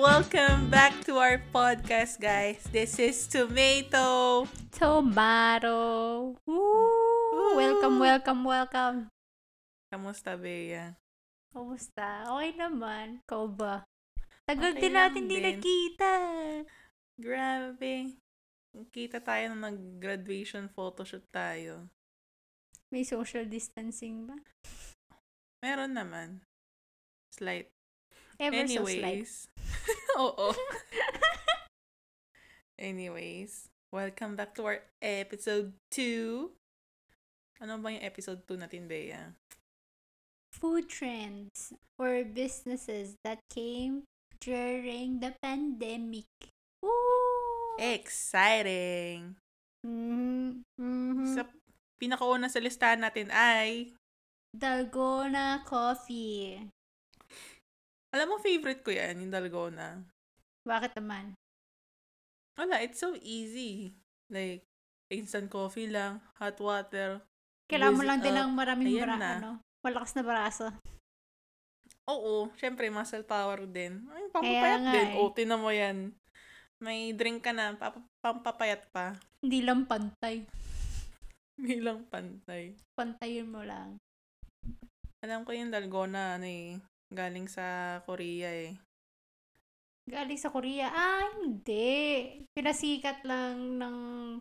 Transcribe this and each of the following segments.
Welcome back to our podcast, guys. This is Tomato. Tomato. Woo! Welcome, welcome, welcome. Kamusta, Bea? Kumusta? Okay naman. Ikaw ba? Tagal Okay din natin di din. nakita. Grabe. Kita tayo nung nag-graduation photoshoot tayo. May social distancing ba? Meron naman. Slight. Ever so slight. Oo. Anyways. Welcome back to our episode 2. Ano ba yung episode 2 natin, Bea? Food trends or businesses that came during the pandemic. Woo! Exciting! Mhm, mhm. Sa pinakauna sa listahan natin ay Dalgona Coffee. Alam mo, favorite ko yan, yung dalgona. Bakit naman? Wala, it's so easy. Like, instant coffee lang, hot water. Kailangan mo lang din up. ng maraming Ayan bra, na. ano, malakas na braso. Oo, syempre, muscle power din. Ay, pampapayat din. eh. O, tinan mo yan. May drink ka na, pap- pampapayat pa. Hindi lang pantay. Bilang pantay. Pantayin mo lang. Alam ko yung dalgona, ano eh, galing sa Korea eh. Galing sa Korea? Ah, hindi. Pinasikat lang ng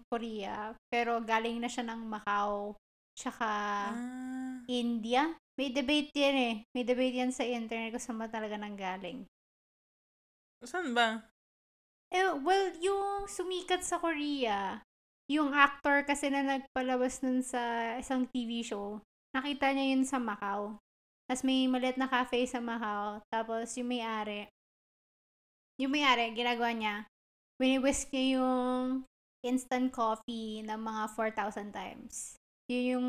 Korea. Pero galing na siya ng Macau. Tsaka Ah, India. May debate yan eh. May debate yan sa internet kung saan ba talaga nang galing. saan ba? Eh, well, yung sumikat sa Korea, yung actor kasi na nagpalabas nun sa isang TV show, nakita niya yun sa Macau. Tapos may maliit na cafe sa Macau. Tapos yung may-ari, yung may-ari, ginagawa niya, wini-whisk niya yung instant coffee ng mga 4,000 times. Yun yung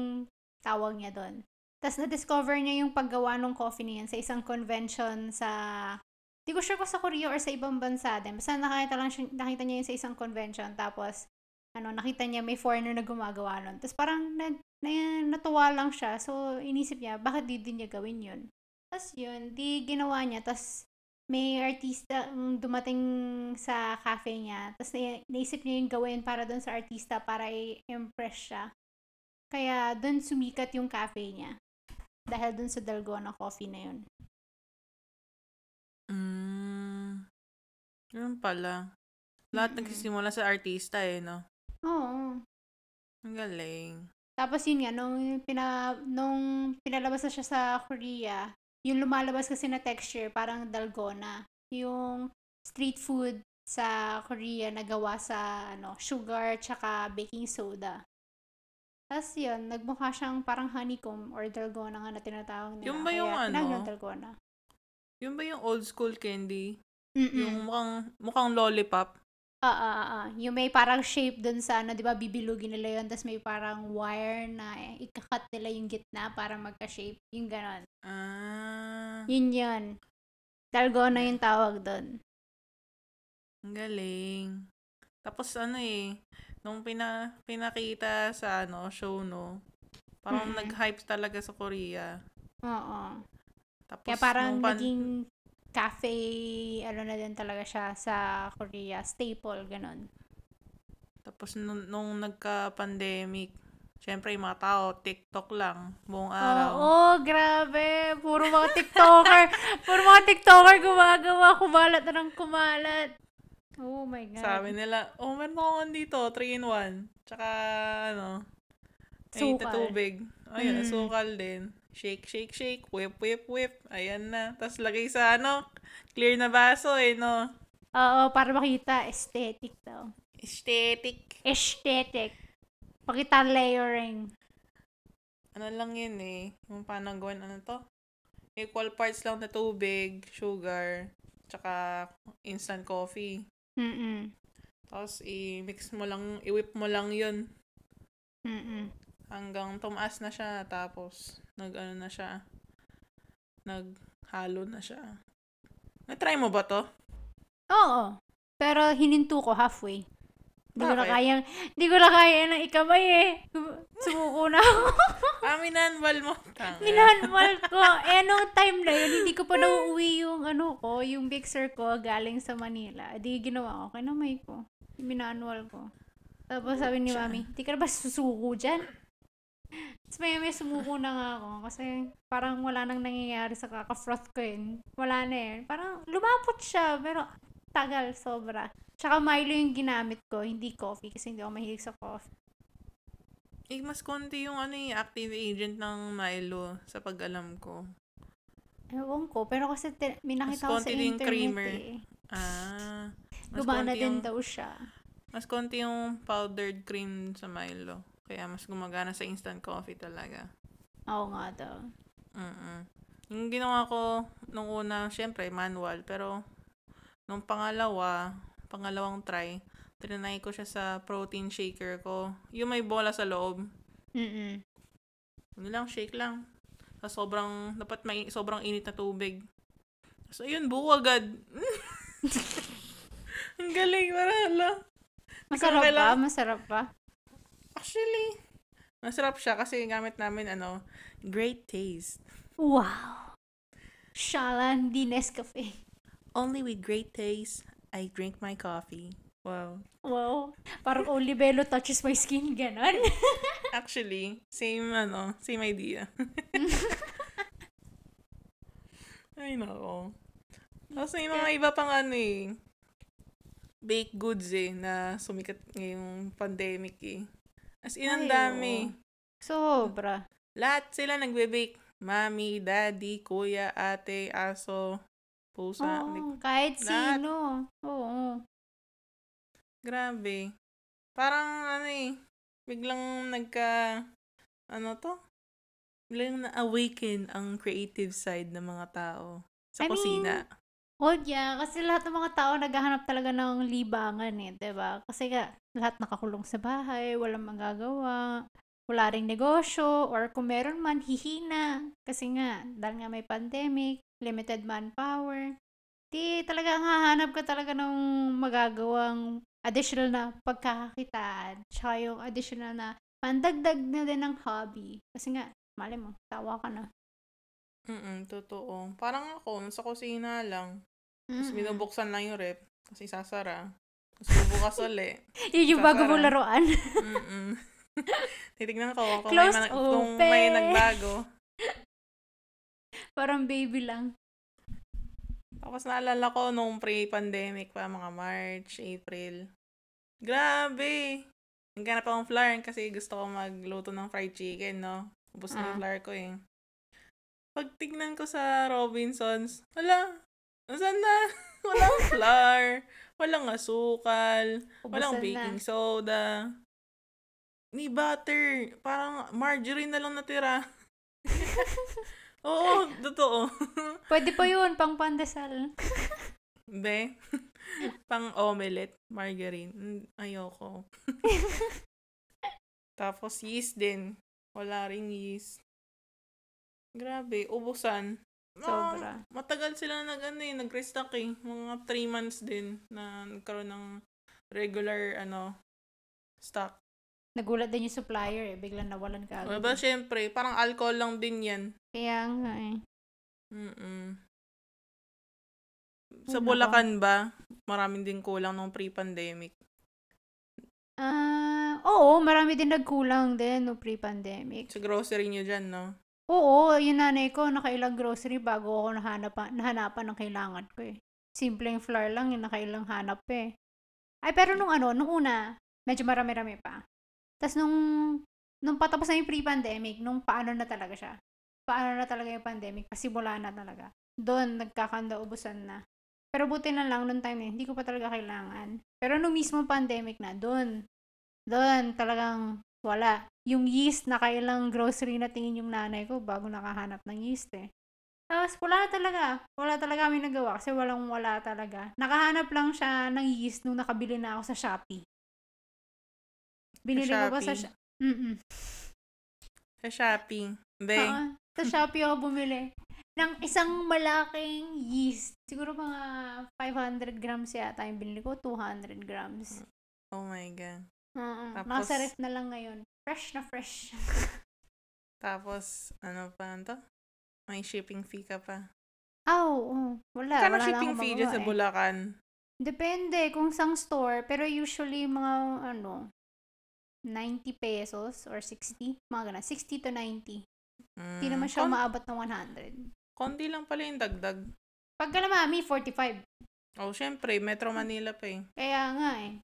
tawag niya doon. Tapos na-discover niya yung paggawa ng coffee niya sa isang convention sa Di ko sure kung sa Korea or sa ibang bansa din. Basta nakita, lang siya, nakita niya yun sa isang convention. Tapos, ano, nakita niya may foreigner na gumagawa nun. Tapos parang na, na, natuwa lang siya. So, inisip niya, bakit di din niya gawin yun? Tapos yun, di ginawa niya. Tapos, may artista ang dumating sa cafe niya. Tapos, na, naisip niya yung gawin para doon sa artista para i-impress siya. Kaya, doon sumikat yung cafe niya. Dahil doon sa Dalgona Coffee na yun. Mm, yun pala. Lahat Mm-mm. nagsisimula sa artista eh, no? Oo. Ang galing. Tapos yun nga, nung, pina, nung pinalabas na siya sa Korea, yung lumalabas kasi na texture, parang dalgona. Yung street food sa Korea na gawa sa ano, sugar tsaka baking soda. Tapos yun, nagmukha siyang parang honeycomb or dalgona nga na tinatawag nila. Yung ba yung Kaya ano? dalgona. Yun ba yung old school candy? Mm-mm. Yung mukhang, mukhang lollipop? Ah, ah, ah, ah. Yung may parang shape dun sa ano, di ba, bibilugin nila yun, tapos may parang wire na eh, ikakat nila yung gitna para magka-shape. Yung ganon. Ah, Yun yun. Dalgona yung tawag doon. ang galing. Tapos ano eh, nung pina, pinakita sa ano, show no, parang Mm-mm. nag-hype talaga sa Korea. Oo. Tapos, Kaya parang pan- naging cafe, ano na din talaga siya sa Korea. Staple, ganon. Tapos nung, nung nagka-pandemic, syempre yung mga tao, TikTok lang, buong Oo, araw. oh, grabe. Puro mga TikToker. puro mga TikToker gumagawa. Kumalat na ng kumalat. Oh my God. Sabi nila, oh, meron ako dito, 3 in 1. Tsaka, ano, ay, Sukal. tubig. Ayun, Mm. sukal din. Shake, shake, shake, whip, whip, whip. Ayan na. Tapos lagay sa, ano, clear na baso, eh, no? Oo, para makita. Aesthetic daw. Aesthetic. Aesthetic. Pakita layering. Ano lang yun, eh. Yung paano gawin, ano to? Equal parts lang na tubig, sugar, tsaka instant coffee. Mm-mm. Tapos, i-mix mo lang, i-whip mo lang yun. Mm-mm. Hanggang tumaas na siya. Tapos, nag-ano na siya. Naghalo na siya. Na-try mo ba to? Oo. Pero hininto ko halfway. Hindi ko na kayang, hindi ko na kaya ng ikamay eh. Sumuko na ako. Ah, minanwal mo. Minanwal ko. Eh, nung time na yun, hindi ko pa nauuwi yung ano ko, yung mixer ko galing sa Manila. Di ginawa ko, kinamay ko. Minanwal ko. Tapos sabi ni mami, di ka na ba susuko dyan? Tapos may may sumuko na nga ako kasi parang wala nang nangyayari sa kaka-froth ko yun. Wala na eh. Parang lumapot siya pero tagal sobra. Tsaka Milo yung ginamit ko, hindi coffee kasi hindi ako mahilig sa coffee. Eh, mas konti yung ano eh, active agent ng Milo sa pag-alam ko. Ewan ko, pero kasi ti- may nakita ko sa internet creamer. eh. Ah. Mas Gumana din yung, daw siya. Mas konti yung powdered cream sa Milo. Kaya mas gumagana sa instant coffee talaga. Oo nga daw. mm Yung ginawa ko nung una, syempre, manual. Pero, nung pangalawa, pangalawang try, trinay ko siya sa protein shaker ko. Yung may bola sa loob. Mm-mm. Ano lang, shake lang. Sa sobrang, dapat may sobrang init na tubig. So, yun, buo agad. Ang galing, marala. Masarap kailangan- Masarap ba? Actually, masarap siya kasi gamit namin, ano, great taste. Wow! Shala, hindi Nescafe. Only with great taste, I drink my coffee. Wow. Wow. Parang only bello touches my skin. Ganon. Actually, same, ano, same idea. Ay, nako. Tapos may mga iba pang ano eh, baked goods eh, na sumikat ngayong pandemic eh. As in, ang dami. Sobra. Lahat sila nagbe-bake. Mami, daddy, kuya, ate, aso, pusa. Oo, Like, kahit lahat. sino. Oo. grabe. Parang ano eh, biglang nagka, ano to? Biglang na-awaken ang creative side ng mga tao sa I mean, kusina. Oh, yeah. Kasi lahat ng mga tao naghahanap talaga ng libangan eh, 'di ba? Kasi nga, lahat nakakulong sa bahay, walang magagawa, wala ring negosyo, or kung meron man, hihina. Kasi nga, dahil nga may pandemic, limited manpower, di talaga hahanap ka talaga ng magagawang additional na pagkakakitaan. Tsaka yung additional na pandagdag na din ng hobby. Kasi nga, mali mo, tawa ka na. Mm totoo. Parang ako, sa kusina lang. Tapos binubuksan lang yung rep kasi sasara. Tapos bubukas uli. Yun yung bago mong laruan. Mm-mm. Titignan ko kung, may, Close, man- kung may nagbago. Parang baby lang. Tapos naalala ko nung pre-pandemic pa, mga March, April. Grabe! Naghanap akong flour kasi gusto ko magluto ng fried chicken, no? Ubus na yung Ah. flour ko eh. Pag tignan ko sa Robinsons, wala. Nasaan na? Walang flour. Walang asukal. Walang Ubusan na. baking soda. Ni butter. Parang margarine na lang natira. Oo, totoo. Pwede pa yun, pang pandesal. Be, pang omelette, margarine. Mm, Ayoko. Tapos yeast din. Wala ring yeast. Grabe, ubusan. Sobra. matagal sila nag ano eh, nag-restock eh. Mga 3 months din na nagkaroon ng regular ano stock. Nagulat din yung supplier eh. Biglang nawalan ka agad. Diba, syempre, parang alcohol lang din yan. Kaya nga eh. Mm-mm. Sa Ay, nako. Bulacan ba, maraming din kulang nung pre-pandemic. Ah, oo, marami din nagkulang din no pre-pandemic. Sa grocery nyo dyan, no? Oo, yung nanay ko, nakailang grocery bago ako nahanap, nahanapan ng kailangan ko eh. Simpleng flour lang yung nakailang hanap eh. Ay, pero nung ano, nung una, medyo marami-rami pa. Tapos nung, nung patapos na yung pre-pandemic, nung paano na talaga siya. Paano na talaga yung pandemic, pasimula na talaga. Doon, nagkakanda, ubusan na. Pero buti na lang, nung time na hindi ko pa talaga kailangan. Pero nung mismo pandemic na, doon, doon, talagang wala. Yung yeast, nakailang grocery na tingin yung nanay ko bago nakahanap ng yeast eh. Tapos wala talaga. Wala talaga kami nagawa kasi walang wala talaga. Nakahanap lang siya ng yeast nung nakabili na ako sa Shopee. Binili ko ba sa? Mm Sa Shopee. Be, sa Shopee ako bumili ng isang malaking yeast. Siguro mga 500 grams yata yung binili ko, 200 grams. Oh my God. Oo. Tapos- Nasa ref na lang ngayon. Fresh na fresh. Tapos, ano pa to? May shipping fee ka pa. Ah, oo. Wala. Kano wala shipping fee dyan sa eh. Bulacan? Depende kung sang store. Pero usually, mga ano, 90 pesos or 60. Mga ganun. 60 to 90. Hindi Mm, naman siya kon- maabot ng 100. konti lang pala yung dagdag. Pag kala mami, 45. Oh, syempre, Metro Manila pa eh. Kaya nga eh.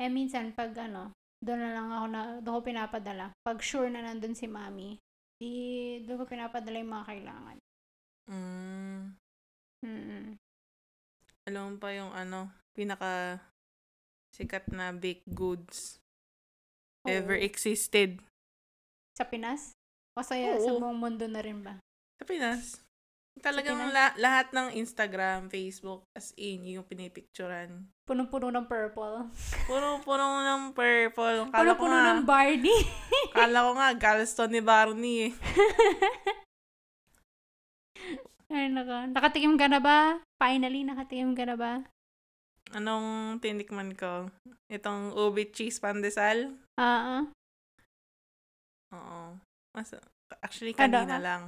Eh, minsan, pag ano, doon na lang ako na, doon ko pinapadala. Pag sure na nandun si mami, di, doon ko pinapadala yung mga kailangan. Mm, Mm-mm. alam mo pa yung ano, pinaka sikat na baked goods ever Oo. existed Sa Pinas? O sa, sa Oo. buong mundo na rin ba? sa Pinas. Talagang Pinas? la- lahat ng Instagram, Facebook, as in, yung pinipicturan. Punong-puno ng purple. Puno-puno ng purple. Kala Punong-puno nga, ng Barney. kala ko nga, Galston ni Barney eh. Ay, naka. Nakatikim ka na ba? Finally, nakatikim ka na ba? Anong tinikman ko? Itong ube cheese pandesal? Ah. Oo. Mas, actually, Ano kanina ka? lang.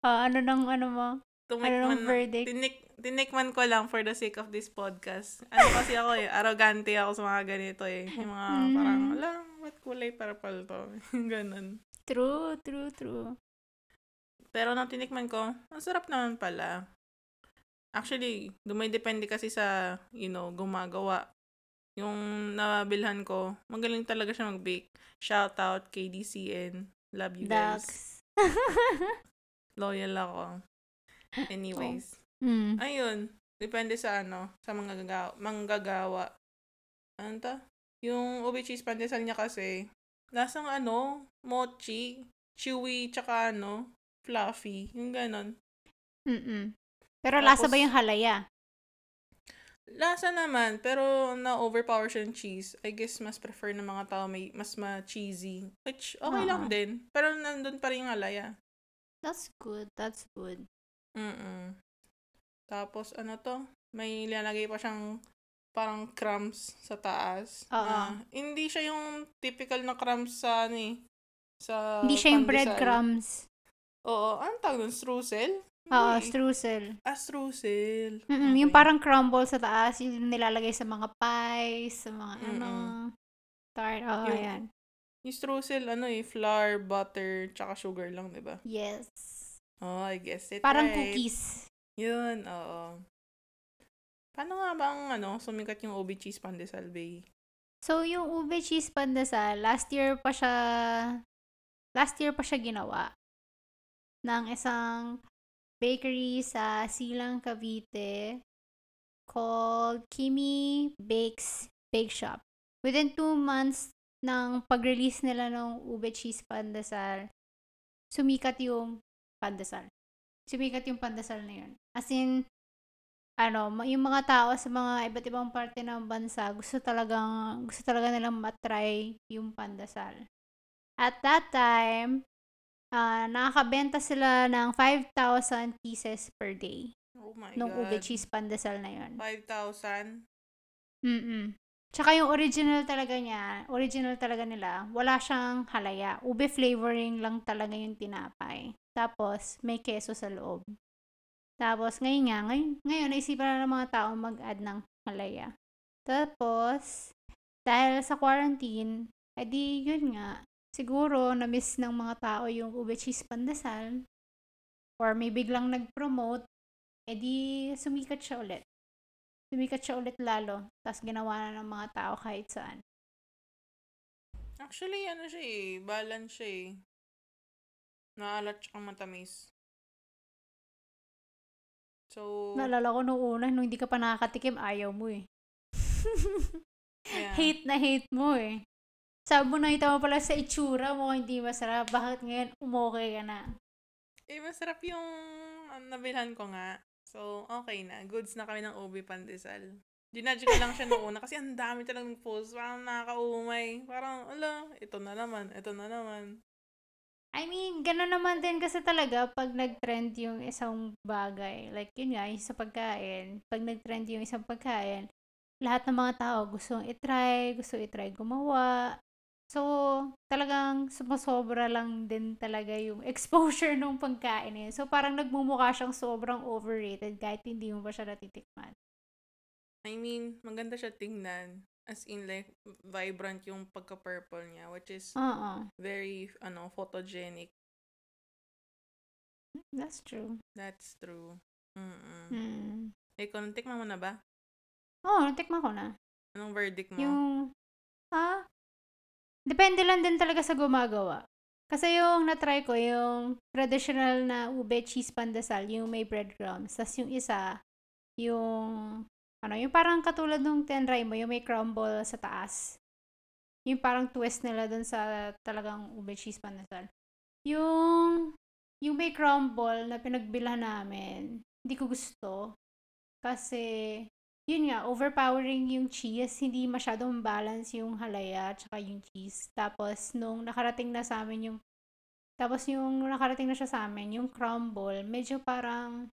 Ah, ano nang ano mo? Ano Tumikman nang verdict? Tinik, tinikman ko lang for the sake of this podcast. Ano kasi ako eh, arrogante ako sa mga ganito eh. Yung mga Mm. parang, wala, ba't kulay purple to? Ganon. True, true, true. Pero nung tinikman ko, ang sarap naman pala. Actually, dumidepende kasi sa, you know, gumagawa. Yung nabilhan ko, magaling talaga siya mag-bake. Shout out kay DCN. Love you guys. Loyal ako. Anyways. mm. Ayun. Depende sa ano, sa mga gagawa, manggagawa. Ano to? Yung ube cheese pandesal niya kasi, lasang ano, mochi, chewy, tsaka ano, fluffy. Yung ganon. Mm-mm. Pero lasa Tapos- ba yung halaya? Lasa naman, pero na-overpower siya ng cheese. I guess mas prefer ng mga tao may mas ma-cheesy. Which, okay lang Oo. din. Pero nandun pa rin yung alaya. That's good. That's good. Mm Tapos, ano to? May lalagay pa siyang parang crumbs sa taas. Oo. Ah, hindi siya yung typical na crumbs sa, ano eh, sa Hindi siya yung breadcrumbs. Oo. Anong tawag nun? Streusel? Oo, Hindi. streusel. Ah, streusel. Mm-mm, Okay. Yung parang crumble sa taas, yung nilalagay sa mga pies, sa mga ano, tart. Oo, Yung- ayan. Yung streusel, ano eh, flour, butter, tsaka sugar lang, di ba? Yes. Oh, I guess it Parang right. cookies. Yun, oo. Paano nga ba ang ano, sumikat yung ube cheese pandesal, bay? So, yung ube cheese pandesal, last year pa siya, last year pa siya ginawa ng isang bakery sa Silang, Cavite called Kimi Bakes Bake Shop. Within two months ng pag-release nila ng ube cheese pandesal, sumikat yung pandesal. Sumikat yung pandesal na yun. As in, ano, yung mga tao sa mga iba't ibang parte ng bansa, gusto talagang, gusto talaga nilang matry yung pandesal. At that time, ah nakakabenta sila ng 5,000 pieces per day Oh my nung God. ube cheese pandesal na yun. 5,000? Mm-mm. Tsaka yung original talaga niya, original talaga nila, wala siyang halaya. Ube flavoring lang talaga yung tinapay. Tapos, may keso sa loob. Tapos, ngayon nga, ngayon, ngayon naisipan na ng mga tao mag-add ng halaya. Tapos, dahil sa quarantine, edi yun nga, siguro na-miss ng mga tao yung ube cheese pandesal or may biglang nag-promote, edi sumikat siya ulit sumikat siya ulit lalo. Tapos ginawa na ng mga tao kahit saan. Actually, ano siya eh, balance siya eh. Naalat tsaka matamis. So, Naalala ko nung una, nung hindi ka pa nakakatikim, ayaw mo eh. yeah. hate na hate mo eh. Sabi mo, nakita mo pala sa itsura mo, hindi masarap. Bakit ngayon umokay ka na? Eh, masarap yung um, nabilhan ko nga. So, okay na. Goods na kami ng ube pandesal. Ginadge ko lang siya noong una kasi ang dami talagang post. Parang nakakaumay. Parang, ala, ito na naman, ito na naman. I mean, gano'n naman din kasi talaga pag nag-trend yung isang bagay. Like, yun nga, yung sa pagkain. Pag nag-trend yung isang pagkain, lahat ng mga tao gustong itry, gusto itry gumawa. So, talagang sumasobra lang din talaga yung exposure ng pagkain eh. So, parang nagmumukha siyang sobrang overrated kahit hindi mo pa siya natitikman. I mean, maganda siya tingnan. As in, like, vibrant yung pagka-purple niya, which is Oo. very, ano, photogenic. That's true. That's true. Mm-mm. Hmm. Ikaw, natikman mo na ba? Oo, natikman ko na. Anong verdict mo? Yung, ah, depende lang din talaga sa gumagawa. Kasi yung na-try ko, yung traditional na ube cheese pandesal, yung may breadcrumbs. Tapos yung isa, yung, ano, yung parang katulad ng tenray mo, yung may crumble sa taas. Yung parang twist nila dun sa talagang ube cheese pandesal. Yung, yung may crumble na pinagbilhan namin, hindi ko gusto. Kasi, yun nga, overpowering yung cheese. Hindi masyadong balance yung halaya at yung cheese. Tapos, nung nakarating na sa amin yung tapos yung nakarating na siya sa amin, yung crumble, medyo parang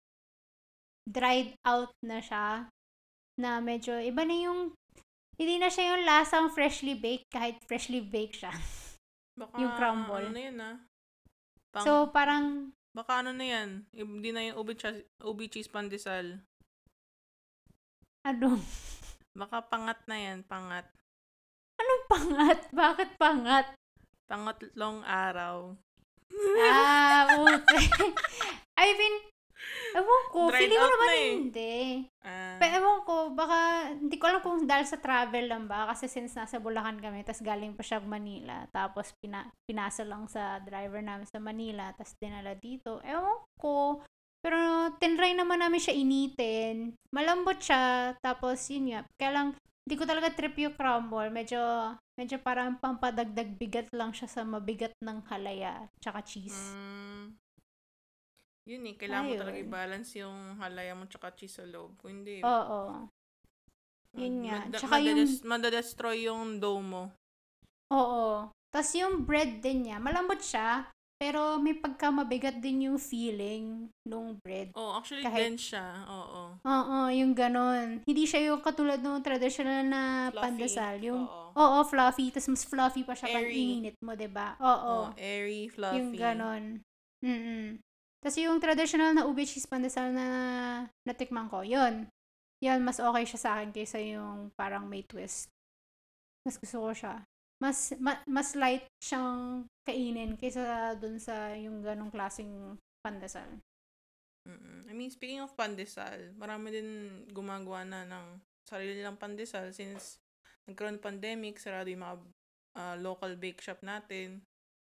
dried out na siya. Na medyo, iba na yung, hindi na siya yung lasang freshly baked kahit freshly baked siya. Baka, yung crumble. Ano na yun, ah? Pang, so, parang, baka ano na yan? Hindi na yung ubi, ubi cheese pandesal. Ano, Baka pangat na yan, pangat. anong pangat? Bakit pangat? Pangatlong araw. ah, okay. I mean, ewan ko, Dried feeling ko naman na eh. hindi. Ah, Pero ewan ko, baka, hindi ko alam kung dahil sa travel lang ba, kasi since nasa Bulacan kami, tapos galing pa siya Manila, tapos pina, pinasa lang sa driver namin sa Manila, tapos dinala dito. Ewan ko, pero tinry naman namin siya initin. Malambot siya, tapos yun nga, kaya lang, hindi ko talaga trip yung crumble. Medyo, medyo parang pampadagdag bigat lang siya sa mabigat ng halaya, tsaka cheese. mm, yun eh, kailangan mo talaga Ayun. i-balance yung halaya mo tsaka cheese sa loob. Kung hindi, Oo. Yun nga. mad- Tsaka yung- madades- madadestroy yung dough mo. Oo. Tapos yung bread din niya, malambot siya, pero may pagka mabigat din yung feeling nung bread. Oh, actually, Kahit- dense siya. Oo. Oo, yung ganon. Hindi siya yung katulad ng traditional na Fluffy. pandesal. Yung, Oo. oo, fluffy. Tapos mas fluffy pa siya pag Airy. ininit mo, 'di ba? Oo. Oh, airy, fluffy. yung ganon. Mm Tapos yung traditional na ube cheese pandesal na natikman ko, yun. Yan, mas okay siya sa akin kaysa yung parang may twist. Mas gusto ko siya. Mas, ma- mas light siyang kainin kaysa dun sa yung ganong klaseng pandesal. Mm-mm. I mean, speaking of pandesal, marami din gumagawa na ng sarili nilang pandesal since nagkaroon pandemic, sarado yung mga ah, local bake shop natin.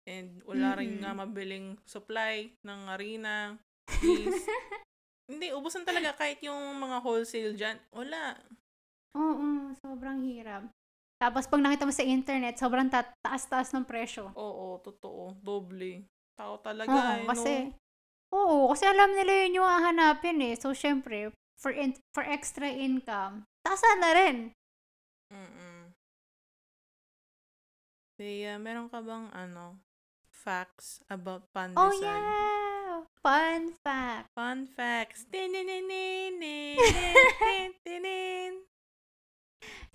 And wala rin Mm-mm. nga mabiling supply ng harina, yeast. Hindi, ubusan talaga kahit yung mga wholesale dyan. Wala. Oo, sobrang hirap. Tapos pag nakita mo sa internet, sobrang ta- taas-taas ng presyo. Oo, totoo. Doble. Tao talaga Oo, eh, kasi, no? oo, kasi alam nila yun yung hahanapin eh. So, syempre, for, in- for extra income, taasan na rin. Mm-mm. Leia, meron ka bang ano, facts about pandesal? Oh, yeah! Fun fact. Fun facts. Tinininininin.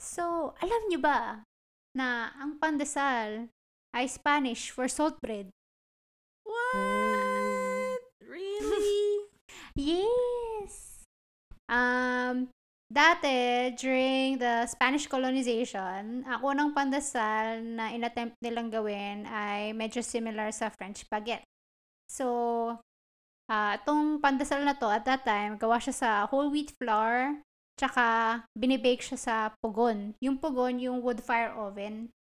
So, alam nyo ba na ang pandesal ay Spanish for salt bread? What? Really? Yes! Um, dati, during the Spanish colonization, ang unang pandesal na inattempt nilang gawin ay medyo similar sa French baguette. So, ah itong pandesal na to, at that time, gawa siya sa whole wheat flour, tsaka binibake siya sa pugon. Yung pugon, yung wood fire oven.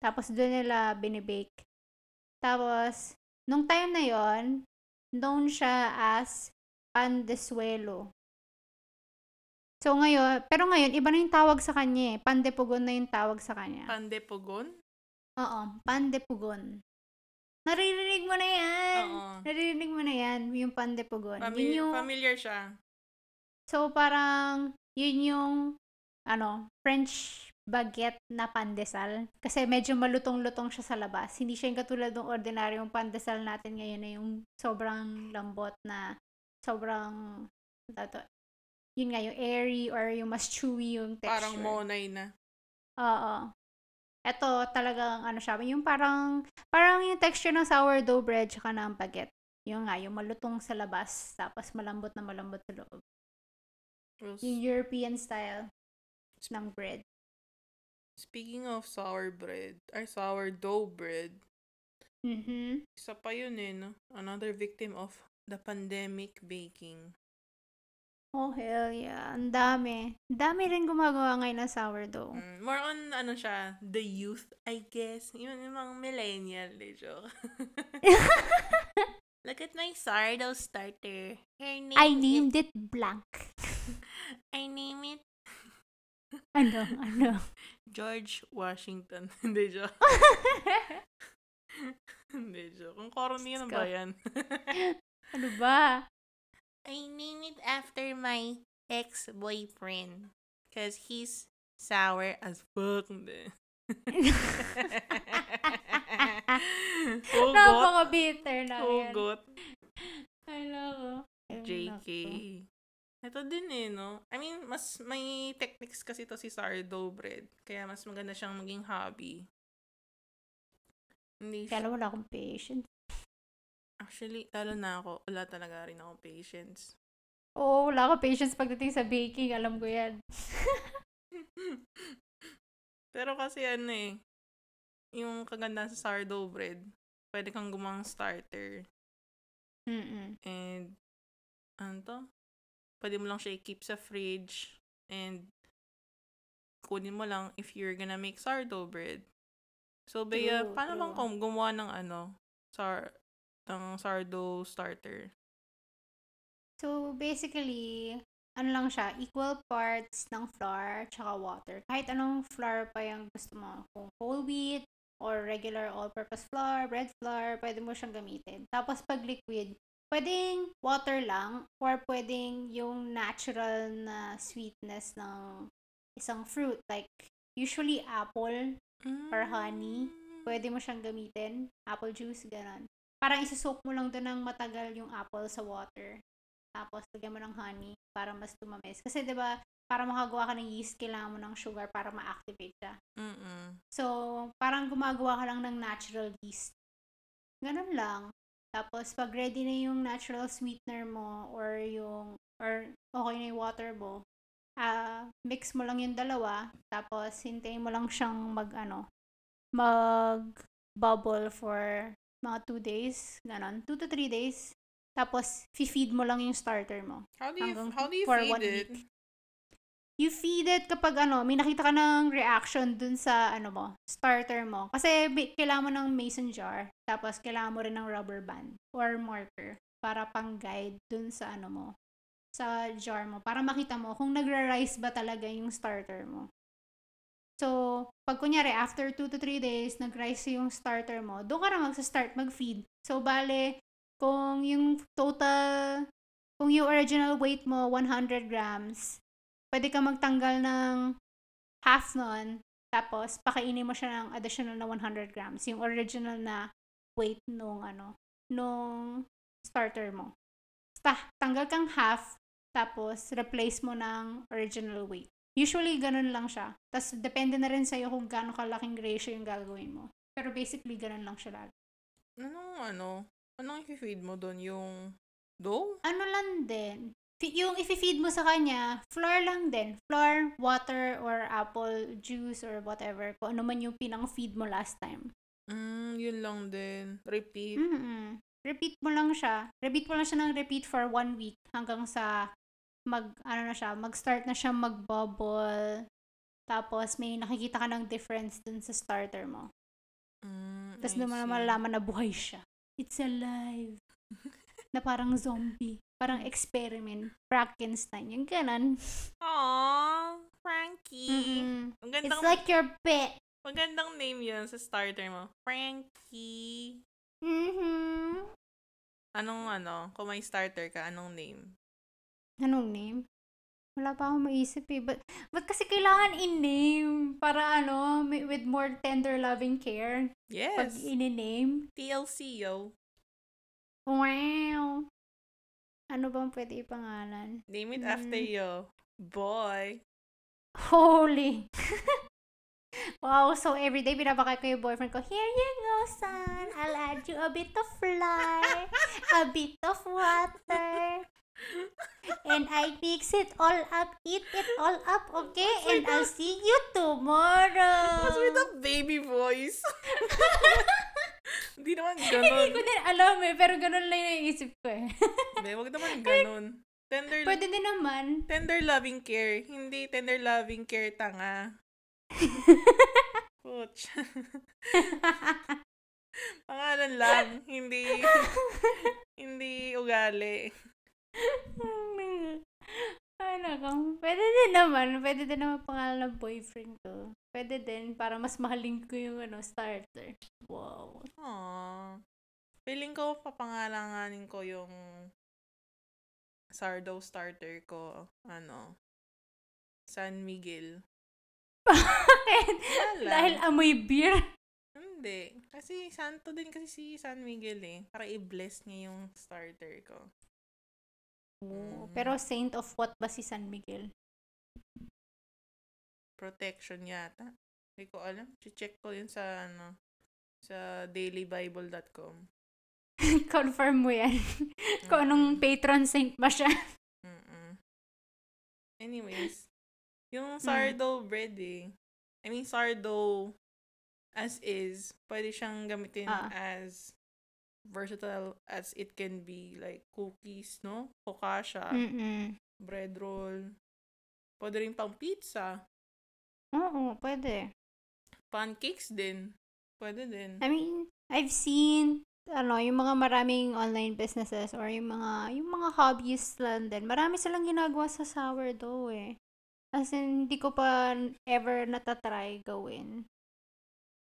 Tapos doon nila binibake. Tapos, nung time na yon known siya as pandesuelo. So ngayon, pero ngayon, iba na yung tawag sa kanya eh. Pandepugon na yung tawag sa kanya. Pandepogon? Oo, pandepugon. Naririnig mo na yan. Oo. Naririnig mo na yan, yung pandepugon. Fami- yun yung, Familiar siya. so parang, yun yung, ano, French baguette na pandesal. Kasi medyo malutong-lutong siya sa labas. Hindi siya yung katulad ng ordinaryong pandesal natin ngayon na yung sobrang lambot na sobrang ano to, yun nga, yung airy or yung mas chewy yung texture. Parang monay na. Oo. Ito talagang ano siya, yung parang parang yung texture ng sourdough bread tsaka ng baguette. Yung nga, yung malutong sa labas, tapos malambot na malambot sa loob. Well, Yung European style ng bread. Speaking of sour bread, or sourdough bread, Mhm. isa pa yun eh, no? Another victim of the pandemic baking. Oh, hell yeah. Ang dami. Ang dami rin gumagawa ngayon ng sourdough. Mm, more on, ano siya, the youth, I guess. Yun, yung mga millennial, de joke. Look at my sourdough starter. Her name I named it blank. I name it ano? Ano? George Washington. Hindi, joke. Hindi, joke. Kung corny Let's ba yan? ano ba? I name it after my ex-boyfriend. Cause he's sour as fuck. Hugot. Napaka-bitter na yan. Hugot. Nako. Ay, JK. Ito din eh, no? I mean, mas may techniques kasi to si sourdough bread. Kaya mas maganda siyang maging hobby. Hindi Kaya wala akong patience. actually, lalo na ako, wala talaga rin ako patience. Oo, wala akong patience pagdating sa baking. Alam ko yan. Pero kasi ano eh, yung kagandaan sa sourdough bread, pwede kang gumang starter. Mm-mm. And, ano to? Pwede mo lang siya i-keep sa fridge. And, kunin mo lang if you're gonna make sourdough bread. So, Bea, True, paano bang true. kung gumawa ng ano, sour, ng sourdough starter? So, basically, ano lang siya, equal parts ng flour tsaka water. Kahit anong flour pa yung gusto mo. Kung whole wheat or regular all-purpose flour, bread flour, pwede mo siyang gamitin. Tapos, pag liquid, pwedeng water lang or pwedeng yung natural na sweetness ng isang fruit. Like, usually apple or honey. Mm. Pwede mo siyang gamitin. Apple juice, ganun. Parang isusok mo lang doon ng matagal yung apple sa water. Tapos, lagyan mo ng honey para mas tumamis. Kasi, di ba, para makagawa ka ng yeast, kailangan mo ng sugar para ma-activate siya. Mm-mm. So, parang gumagawa ka lang ng natural yeast. Ganun lang. Tapos, pag ready na yung natural sweetener mo or yung, or okay na yung water mo, ah mix mo lang yung dalawa. Tapos, hintayin mo lang siyang mag, ano, mag bubble for mga 2 days. Ganon. 2 to 3 days. Tapos, fi-feed mo lang yung starter mo. How do you, how do you feed it? week. You feed it kapag ano, may nakita ka ng reaction dun sa ano mo, starter mo. Kasi bi- kailangan mo ng mason jar, tapos kailangan mo rin ng rubber band or marker para pang-guide dun sa ano mo, sa jar mo, para makita mo kung nagra-rise ba talaga yung starter mo. So, pag kunyari, after 2 to 3 days, nag-rise yung starter mo, doon ka na magsa-start mag-feed. So, bale, kung yung total, kung yung original weight mo, 100 grams, pwede ka magtanggal ng half nun, tapos pakainin mo siya ng additional na 100 grams, yung original na weight nung ano, nung starter mo. Basta, tanggal kang half, tapos replace mo ng original weight. Usually, ganun lang siya. Tapos, depende na rin sa'yo kung gaano kalaking ratio yung gagawin mo. Pero basically, ganun lang siya lagi. Anong ano? Anong i-feed mo doon? Yung dough? ano lang din, yung i-feed mo sa kanya, flour lang din. Flour, water, or apple juice, or whatever. Kung ano man yung pinang-feed mo last time. Mm, yun lang din. Repeat. mm Repeat mo lang siya. Repeat mo lang siya ng repeat for one week hanggang sa mag, ano na siya, mag-start na siya mag-bubble. Tapos may nakikita ka ng difference dun sa starter mo. Mm, Tapos doon mo na see. malalaman na buhay siya. It's alive. na parang zombie. Parang experiment. Frankenstein. Yung ganon. Aww, Frankie. Ang gandang, It's like your pet. magandang name yun sa starter mo. Frankie. Mm-hmm. Anong ano, kung may starter ka, anong name? Anong name? Wala pa akong maisip eh. But, but kasi kailangan in-name para ano, may- with more tender loving care. Pag Yes. in-name. TLC, yo. Wow. Ano bang pwede ipangalan? Name it Mm. after you. Boy. Holy! wow, so everyday pinapakain ko yung boyfriend ko, Here you go, son. I'll add you a bit of flour, a bit of water, and I mix it all up, eat it all up, okay? And I'll see you tomorrow. What's with the baby voice? Hindi naman Hindi ganun. ko din alam eh, pero ganun lang yung naisip ko eh. Hindi, wag naman ganun. Tender, Pwede din naman. tender loving care. Hindi tender loving care tanga. Coach. Pangalan lang. Hindi, hindi ugali. Ano kang, pwede din naman, pwede din naman pangalan ng boyfriend ko. Pwede din, para mas mahalin ko yung ano, starter. Wow. Aww. Feeling ko, papangalanganin ko yung sardo starter ko. Ano? San Miguel. Bakit? Dahil amoy beer? Hindi. Kasi santo din kasi si San Miguel eh. Para i-bless niya yung starter ko. Oo. Mm. Pero saint of what ba si San Miguel? Protection yata. Hindi ko alam. check ko yun sa ano sa dailybible.com. Confirm mo yan. Kung anong patron saint ba siya. Mm-mm. Anyways, yung Hmm. sardo bread eh. I mean, sardo as is, pwede siyang gamitin Ah. as versatile as it can be. Like, cookies, no? Focaccia, Mm-mm. bread roll. Pwede rin pang pizza. Oo, pwede. Pancakes din. Pwede din. I mean, I've seen ano, yung mga maraming online businesses or yung mga yung mga hobbyists lang din. Marami silang ginagawa sa sourdough eh. As in, hindi ko pa ever natatry gawin.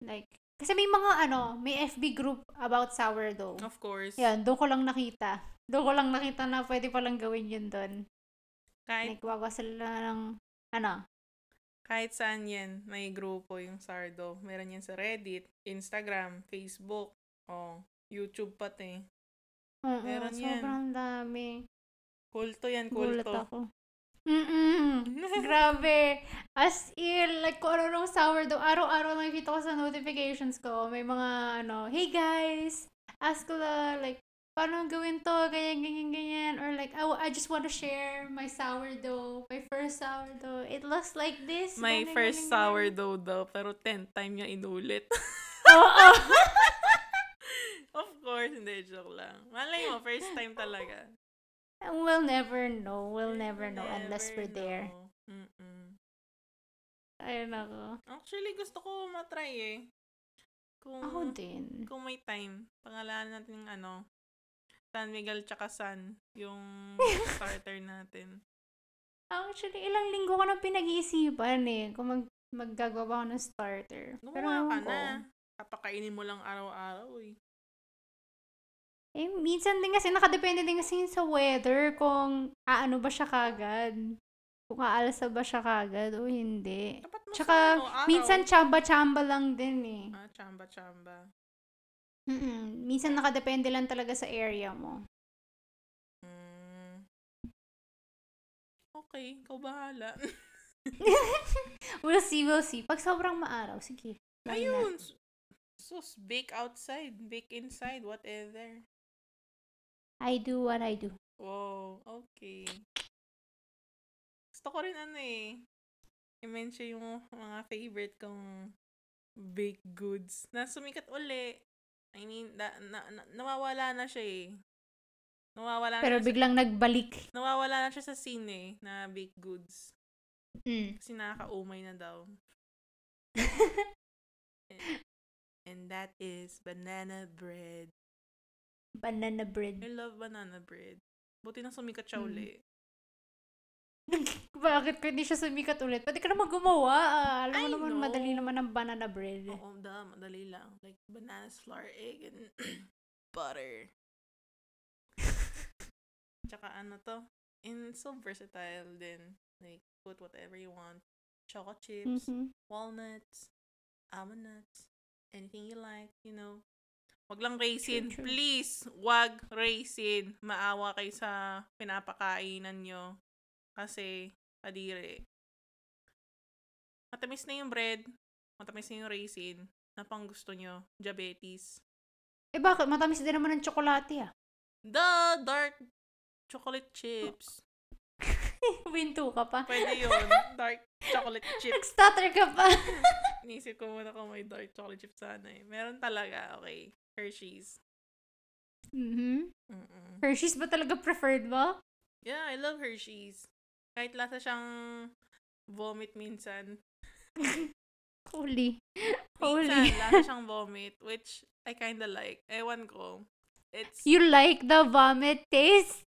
Like, kasi may mga ano, may FB group about sourdough. Of course. Yan, doon ko lang nakita. Doon ko lang nakita na pwede palang gawin yun doon. Kahit, Like, wagawa sila ng, ano, kahit saan yan, may grupo yung sardo. Meron yan sa Reddit, Instagram, Facebook, oh, YouTube pati. oo, Meron yan. sobrang dami. Kulto yan, Gulat kulto. ako. Mm-mm. Grabe. As in, like, kung ano nung sourdough, araw-araw nakikita ko sa notifications ko, may mga, ano, hey guys, ask ko la, like, paano gawin to, ganyan, ganyan, ganyan, or like, I, I just want to share my sourdough, my first sourdough. It looks like this. May ganyan, first ganyan, ganyan. sourdough daw, pero 10 time niya inulit. Oo. of course, hindi, joke lang. Malay mo, first time talaga. We'll never know. We'll never know unless Never we're there. know. Mm-mm. Ayun ako. Actually, gusto ko matry eh. Kung, Ako din. kung may time, pangalanan natin yung ano, San Miguel tsaka San, yung starter natin. Actually, ilang linggo ko na pinag-iisipan eh. Kung mag maggagawa ako ng starter. Pero Gumawa ka ewan ko. na. Kapakainin mo lang araw-araw eh. Eh, minsan din kasi nakadepende din kasi sa weather kung aano ba siya kagad. Kung aalsa ba siya kagad o hindi. Dapat mo Tsaka, sa ano, araw. minsan chamba-chamba lang din eh. Ah, chamba-chamba. Mm-mm. Minsan nakadepende lang talaga sa area mo. Mm. Okay, ikaw bahala. we'll see, we'll see. Pag sobrang maaraw, sige. Ayun. Sus, bake outside, bake inside, whatever. I do what I do. Wow, okay. Gusto ko rin ano eh. I-mention yung mga favorite kong baked goods na sumikat uli. I mean, na, na, na- nawawala na siya eh. Nawawala Pero na siya, biglang nagbalik. nawawala na siya sa scene eh, na baked goods. Mm. Kasi nakakaumay na daw. and, and that is banana bread. Banana bread. I love banana bread. Buti na sumikat siya Mm. uli. Bakit kung hindi siya sumikat ulit? Pwede ka naman gumawa. ah. alam mo I naman, know. madali naman ang banana bread. Oo, da, madali lang. Like, bananas, flour, egg, and butter. Tsaka ano to, and it's so versatile din. Like, put whatever you want. Chocolate chips, Mhm. walnuts, almond nuts, anything you like, you know. Wag lang raisin. True, true. Please, wag raisin. Maawa kayo sa pinapakainan nyo. Kasi, kadiri. Matamis na yung bread. Matamis na yung raisin. Na pang gusto nyo. Diabetes. Eh bakit? Matamis din naman ng tsokolate ah. The dark chocolate chips. Winto ka pa. Pwede yun. Dark chocolate chips. Nag-stutter ka pa. Inisip ko muna kung may dark chocolate chips sana eh. Meron talaga. Okay. Hershey's. mhm Mm-mm. Hershey's ba talaga preferred mo? Yeah, I love Hershey's. Kahit lasa siyang vomit minsan. Holy. Minsan, Holy. lasa siyang vomit, which I kinda like. Ewan ko. It's, You like the vomit taste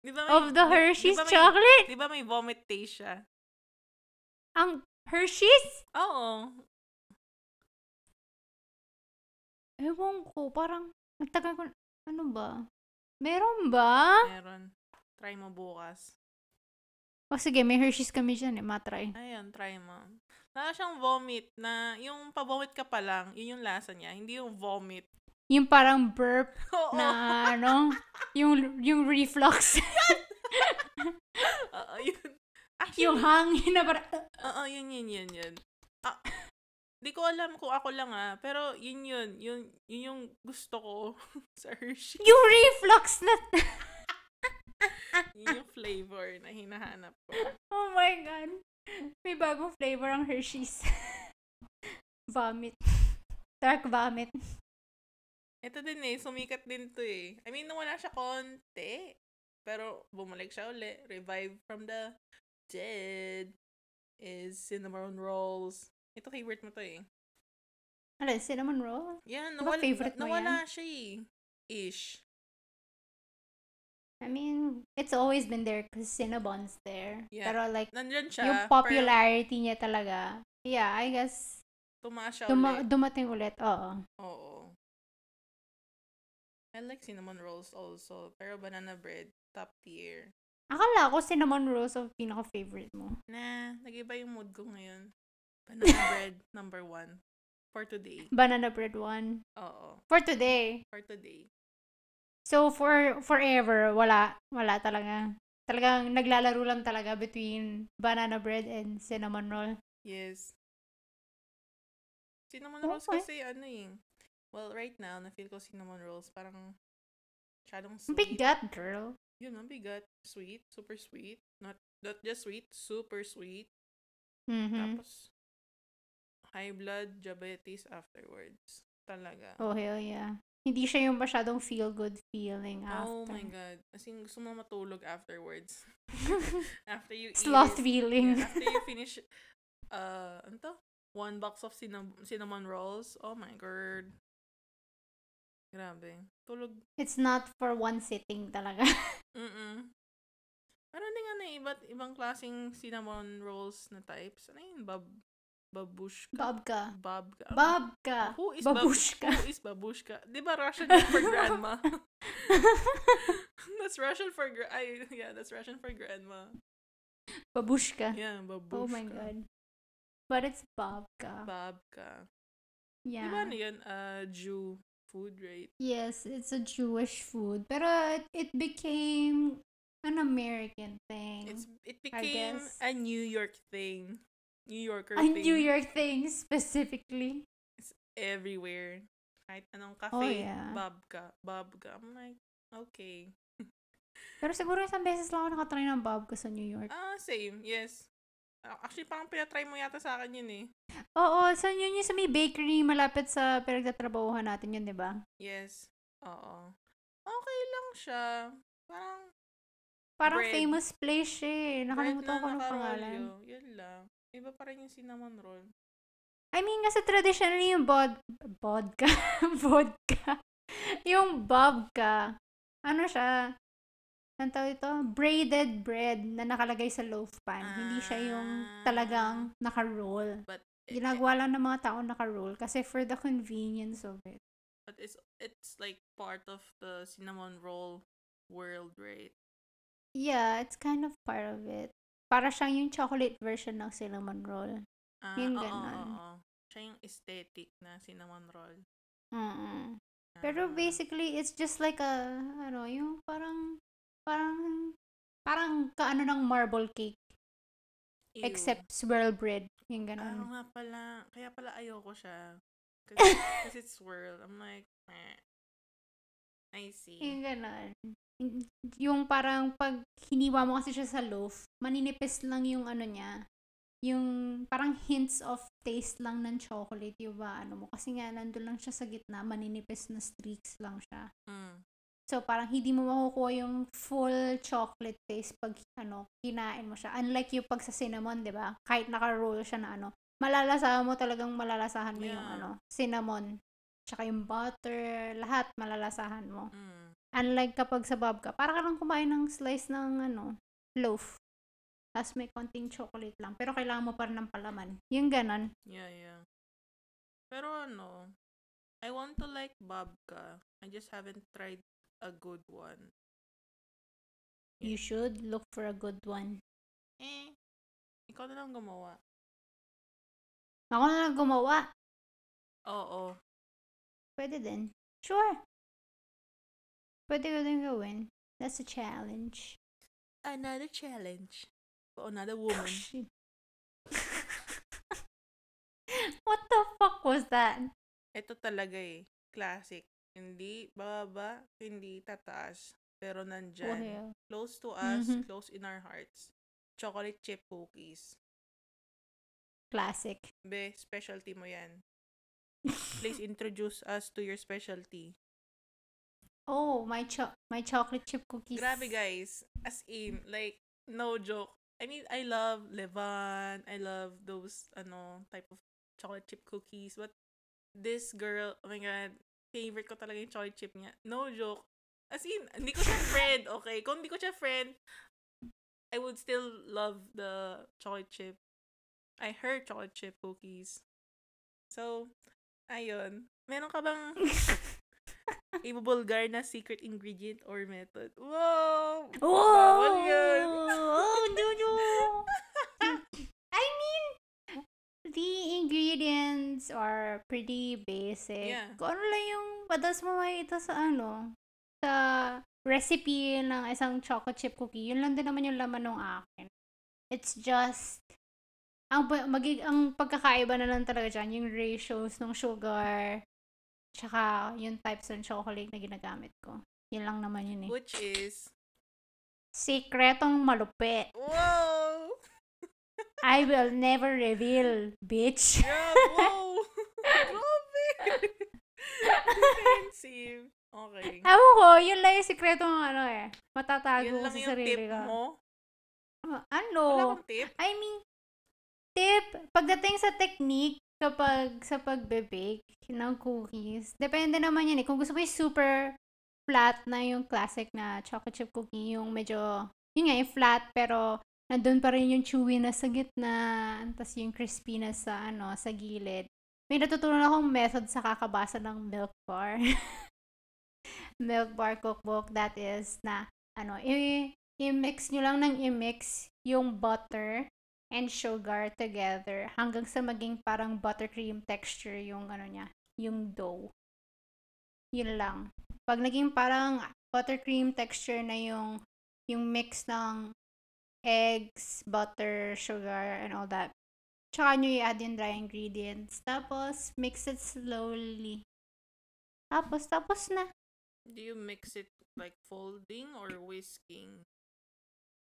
di ba may- of the Hershey's di ba may- chocolate? Di ba may vomit taste siya? Ang Hershey's? Oo. Ewan ko, parang, nagtagal ko, ano ba? Meron ba? Meron. Try mo bukas. O sige, may Hershey's kami dyan eh, matry. Ayun, try mo. Lasa siyang vomit na, yung pa-vomit ka pa lang, yun yung lasa niya. Hindi yung vomit. Yung parang burp Oo. na ano, yung, yung reflux. Oo, yun. Actually, yung hangin na parang, Oo, yun, yun, yun, yun. Ah, di ko alam kung ako lang ah, pero yun yun, yun, yun yung gusto ko sa Hershey. yung reflux na, Yun yung flavor na hinahanap ko. oh my God. May bagong flavor ang Hershey's. vomit. Dark vomit. Ito din eh, sumikat din to eh. I mean, nawala siya konti. Pero bumalik siya uli. Revive from the dead is cinnamon rolls. Ito favorite mo to eh. Ano, cinnamon roll? Yan, nawala, favorite mo nawala siya eh. Ish. I mean, it's always been there because Cinnabon's there. Yeah. Pero like, Nandyan siya. yung pero popularity niya talaga, yeah, I guess, Tumaas siya duma- ulit. dumating ulit, oo. Oo. I like cinnamon rolls also. Pero banana bread, top tier. Akala ko cinnamon rolls ang pinaka-favorite mo. Nah, nag-iba yung mood ko ngayon. Banana bread, number one. For today. Banana bread one. Oo. For today. For today. So, for forever, wala. Wala talaga. Talagang naglalaro lang talaga between banana bread and cinnamon roll. Yes. Cinnamon Okay. rolls kasi ano eh. Well, right now, na-feel ko cinnamon rolls parang masyadong sweet. bigat, girl. Yun, ang bigat. Sweet. Super sweet. Not, not just sweet, super sweet. Mhm. Tapos, high blood, diabetes afterwards. Talaga. Oh, hell yeah. Hindi siya yung masyadong feel-good feeling Oh after. my God. As in, gusto mo matulog afterwards. after you Sloth eat it. feeling. Yeah, after you finish, uh, ano to? One box of cinnam- cinnamon rolls. Oh my God. Grabe. Tulog. It's not for one sitting talaga. Mm-mm. Meron din ano, eh, iba't ibang klaseng cinnamon rolls na types. Ano yun? Bab... Babushka? Babka. Babka. Babka. Who is Babushka. Bab- who is babushka? Di ba Russian for grandma? that's Russian for gra- ay, yeah, that's Russian for grandma. Babushka. Yeah, babushka. Oh my god. But it's babka. Babka. Yeah. Di ba ano yun? Uh, Jew food, right? Yes, it's a Jewish food. Pero it, it became an American thing. It's It became a New York thing. New Yorker a thing. New York thing specifically. It's everywhere. Kahit anong cafe, Oh, yeah. babka, babka. I'm like, okay. Pero siguro isang beses lang ako nakatry ng babka sa New York. Ah, same, yes. Ah, Actually, parang pinatry mo yata sa akin yun eh. Oo, sa yun yung sa may bakery malapit sa pinagtatrabahuhan natin yun, di ba? Yes. Oo. Okay lang siya. Parang Parang Bread. famous place siya eh. Nakalimutan ko ng pangalan. Yun lang. Iba pa rin yung cinnamon roll. I mean, kasi traditionally yung bod... Vodka? vodka. yung babka. Ano siya? Ang tawag ito? Braided bread na nakalagay sa loaf pan. Hindi siya yung Ah. talagang naka-roll. But it, Ginagawa lang ng mga tao naka-roll kasi for the convenience of it. but it's it's like part of the cinnamon roll world, right? Yeah, it's kind of part of it. Para siyang yung chocolate version ng cinnamon roll. Ah, Yung oo, ganon. oo, oo. Siya yung aesthetic na cinnamon roll. Mm Pero Ah, basically, it's just like a, ano, yung parang, parang, parang kaano ng marble cake. ew. Except swirl bread. Yung Ah, ganon. nga pala. Kaya pala ayoko siya. Kasi, kasi it's swirl. I'm like, eh. I see. Yung ganon. Yung parang pag hiniwa mo kasi siya sa loaf, maninipis lang yung ano niya. Yung parang hints of taste lang ng chocolate yung ba, ano mo. Kasi nga, nandun lang siya sa gitna, maninipis na streaks lang siya. Mm. So, parang hindi mo makukuha yung full chocolate taste pag, ano, kinain mo siya. Unlike yung pag sa cinnamon, di ba? Kahit naka-roll siya na, ano, malalasahan mo talagang malalasahan mo yung, Yeah. ano, cinnamon. Tsaka yung butter, lahat malalasahan mo. Mm. Unlike kapag sa babka, para ka lang kumain ng slice ng, ano, loaf. Tapos may konting chocolate lang. Pero kailangan mo pa rin ng palaman. Yung ganon. Yeah, yeah. Pero ano, I want to like babka. I just haven't tried a good one. You should look for a good one. Eh, ikaw na lang gumawa. Ako na lang gumawa. Oo. Pwede din. Sure. Pwede ko din gawin. That's a challenge. Another challenge. For another woman. What the fuck was that? Ito talaga eh. Classic. Hindi bababa, hindi tataas. Pero nandyan. Well, Close to us, Mhm. close in our hearts. Chocolate chip cookies. classic. Be, specialty mo yan. Please introduce us to your specialty. oh, my cho- my chocolate chip cookies. Grabe guys. As in, like, no joke. I mean, I love Levan. I love those, ano, type of chocolate chip cookies. But this girl, oh my god, favorite ko talaga yung chocolate chip niya. No joke. As in, hindi ko siya friend, okay? Kung hindi ko siya friend, I would still love the chocolate chip. I heard chocolate chip cookies. So, ayun. Meron ka bang ibubulgar na secret ingredient or method? Wow! Oh! Bawal yun. Oh, no, no. I mean, the ingredients are pretty basic. Yeah. Kung ano lang yung madalas mo makita sa ano, sa recipe ng isang chocolate chip cookie, yun lang din naman yung laman ng akin. It's just, ang, magig, ang pagkakaiba na lang talaga dyan, yung ratios ng sugar, tsaka yung types ng chocolate na ginagamit ko. Yun lang naman yun eh. Which is, Sekretong malupit. wow! I will never reveal, bitch. Yeah, wow! Grabe! Defensive. Okay. Ewan ko, yun lang yung sekreto ng ano eh. Matatago Yun ko lang sa yung sarili tip ko. mo? Ah, Ano? Wala kang tip? I mean, tip, pagdating sa technique, kapag sa pagbe-bake ng cookies, depende naman yan eh. Kung gusto mo yung super flat na yung classic na chocolate chip cookie, yung medyo, yun nga, yung flat, pero nandun pa rin yung chewy na sa gitna, tapos yung crispy na sa, ano, sa gilid. May natutunan akong method sa kakabasa ng milk bar. milk bar cookbook, that is, na, ano, i- i-mix nyo lang ng i-mix yung butter and sugar together hanggang sa maging parang buttercream texture yung ano niya, yung dough. Yun lang. Pag naging parang buttercream texture na yung yung mix ng eggs, butter, sugar, and all that. Tsaka nyo i-add yung dry ingredients. Tapos, mix it slowly. Tapos, tapos na. Do you mix it like folding or whisking?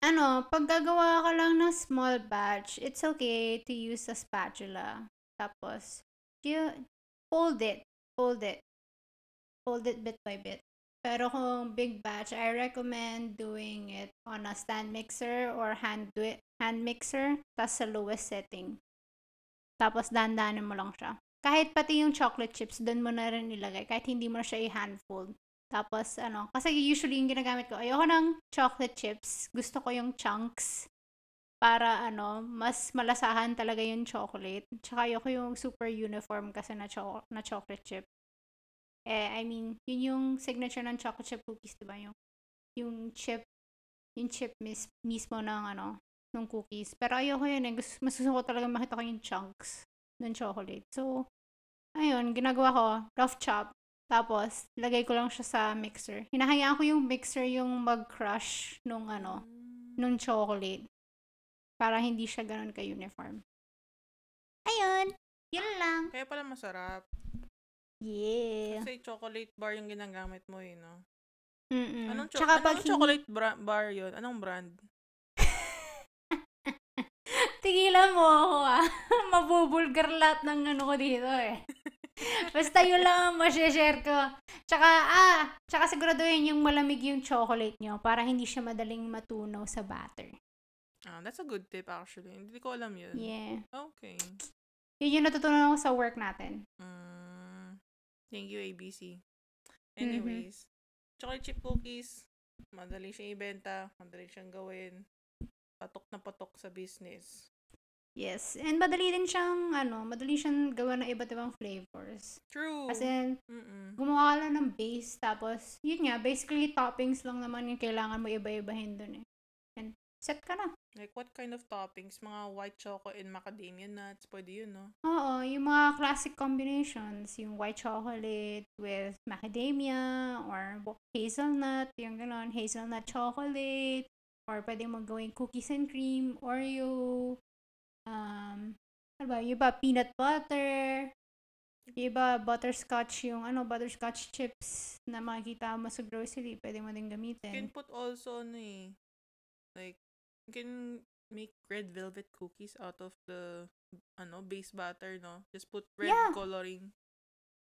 Ano, pag gagawa ka lang ng small batch, it's okay to use a spatula. Tapos, you fold it. Fold it. Fold it bit by bit. Pero kung big batch, I recommend doing it on a stand mixer or hand do hand mixer, tas sa lowest setting. Tapos, dandanin mo lang siya. Kahit pati yung chocolate chips, doon mo na rin ilagay. Kahit hindi mo na siya i-hand fold. Tapos, ano, kasi usually yung ginagamit ko, ayoko ng chocolate chips. Gusto ko yung chunks. Para, ano, mas malasahan talaga yung chocolate. Tsaka ayoko yung super uniform kasi na, cho- na chocolate chip. Eh, I mean, yun yung signature ng chocolate chip cookies, diba? Yung, yung chip, yung chip mis- mismo ng, ano, ng cookies. Pero ayoko yun eh. Gusto, mas gusto ko talaga makita ko yung chunks ng chocolate. So, ayun, ginagawa ko, rough chop. Tapos, lagay ko lang siya sa mixer. Hinahayaan ko yung mixer yung mag-crush nung ano, nung chocolate. Para hindi siya ganun ka-uniform. Ayun. Yun lang. Kaya pala masarap. Yeah. Kasi chocolate bar yung ginagamit mo eh, no? Mm-mm. Anong, cho- Tsaka anong chocolate bra- bar yun? Anong brand? Tigilan mo ako ah. Mabubulgar lahat ng ano ko dito eh. Basta yun lang ang masishare ko. Tsaka, ah, tsaka siguraduhin yung malamig yung chocolate nyo para hindi siya madaling matunaw sa batter. Ah, that's a good tip actually. Hindi ko alam yun. Yeah. Okay. Yun yung natutunan ko sa work natin. Mm, thank you, ABC. Mm-hmm. Anyways, chocolate chip cookies, madali siyang ibenta, madali siyang gawin. Patok na patok sa business. Yes. And madali din siyang, ano, madali siyang gawa ng iba't ibang flavors. True. As in, Mm-mm. gumawa ka lang ng base, tapos, yun nga, basically, toppings lang naman yung kailangan mo iba-ibahin dun eh. And, set ka na. Like, what kind of toppings? Mga white choco and macadamia nuts. Pwede yun, no? Oo, yung mga classic combinations, yung white chocolate with macadamia or hazelnut, yung ganon, hazelnut chocolate, or pwede mo gawing cookies and cream, Oreo, um, ano ba, yung iba, peanut butter, yung iba, butterscotch, yung ano, butterscotch chips na makikita mo sa grocery, pwede mo din You can gamitin. put also, ano eh, like, you can make red velvet cookies out of the, ano, base batter, no? Just put red Yeah. coloring.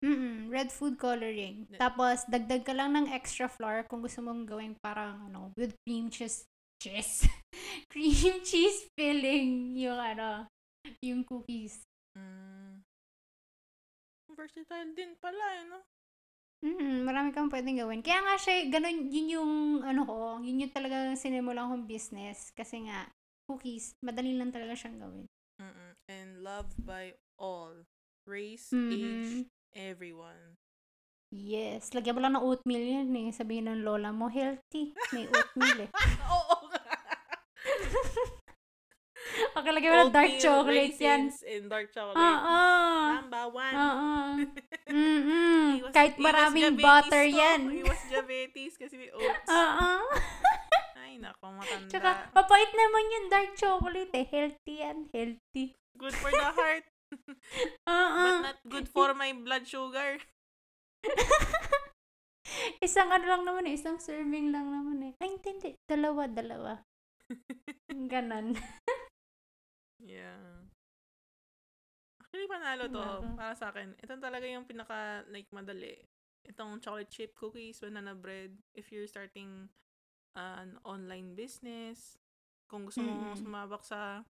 Mm red food coloring. Tapos, dagdag ka lang ng extra flour kung gusto mong gawing parang, ano, with cream cheese, cheese, cream cheese filling yung, ano, yung cookies. Mm. Versatile din pala, eh, no? Mm, marami kang pwedeng gawin. Kaya nga siya, ganun, yun yung, ano ko, yun yung talaga sinimulan kong business. Kasi nga, cookies, madali lang talaga siyang gawin. Mm-mm. And loved by all. Race, Mhm. age, everyone. Yes. Lagyan mo lang ng oatmeal yan eh. Sabihin ng lola mo, healthy. May oatmeal eh. Oo nga. Okay, lagyan mo ng dark Oatmeal, chocolate yan. and dark chocolate. Oo. Number one. Oo. Mm-mm. He was- Kahit maraming butter to. yan. He was diabetes kasi may oats. Oo. Ay, nako, matanda. Tsaka, papait naman yung dark chocolate eh. Healthy yan. Healthy. good for the heart, Oo. but not good for my blood sugar. isang ano lang naman eh. Isang serving lang naman eh. Ay, hindi, hindi. Dalawa, dalawa. Ganon. Yeah. Actually, panalo to Panalo. para sa akin. Ito talaga yung pinaka, like, madali. Itong chocolate chip cookies, banana bread. If you're starting an online business, kung gusto mo Mm-mm. sumabak sa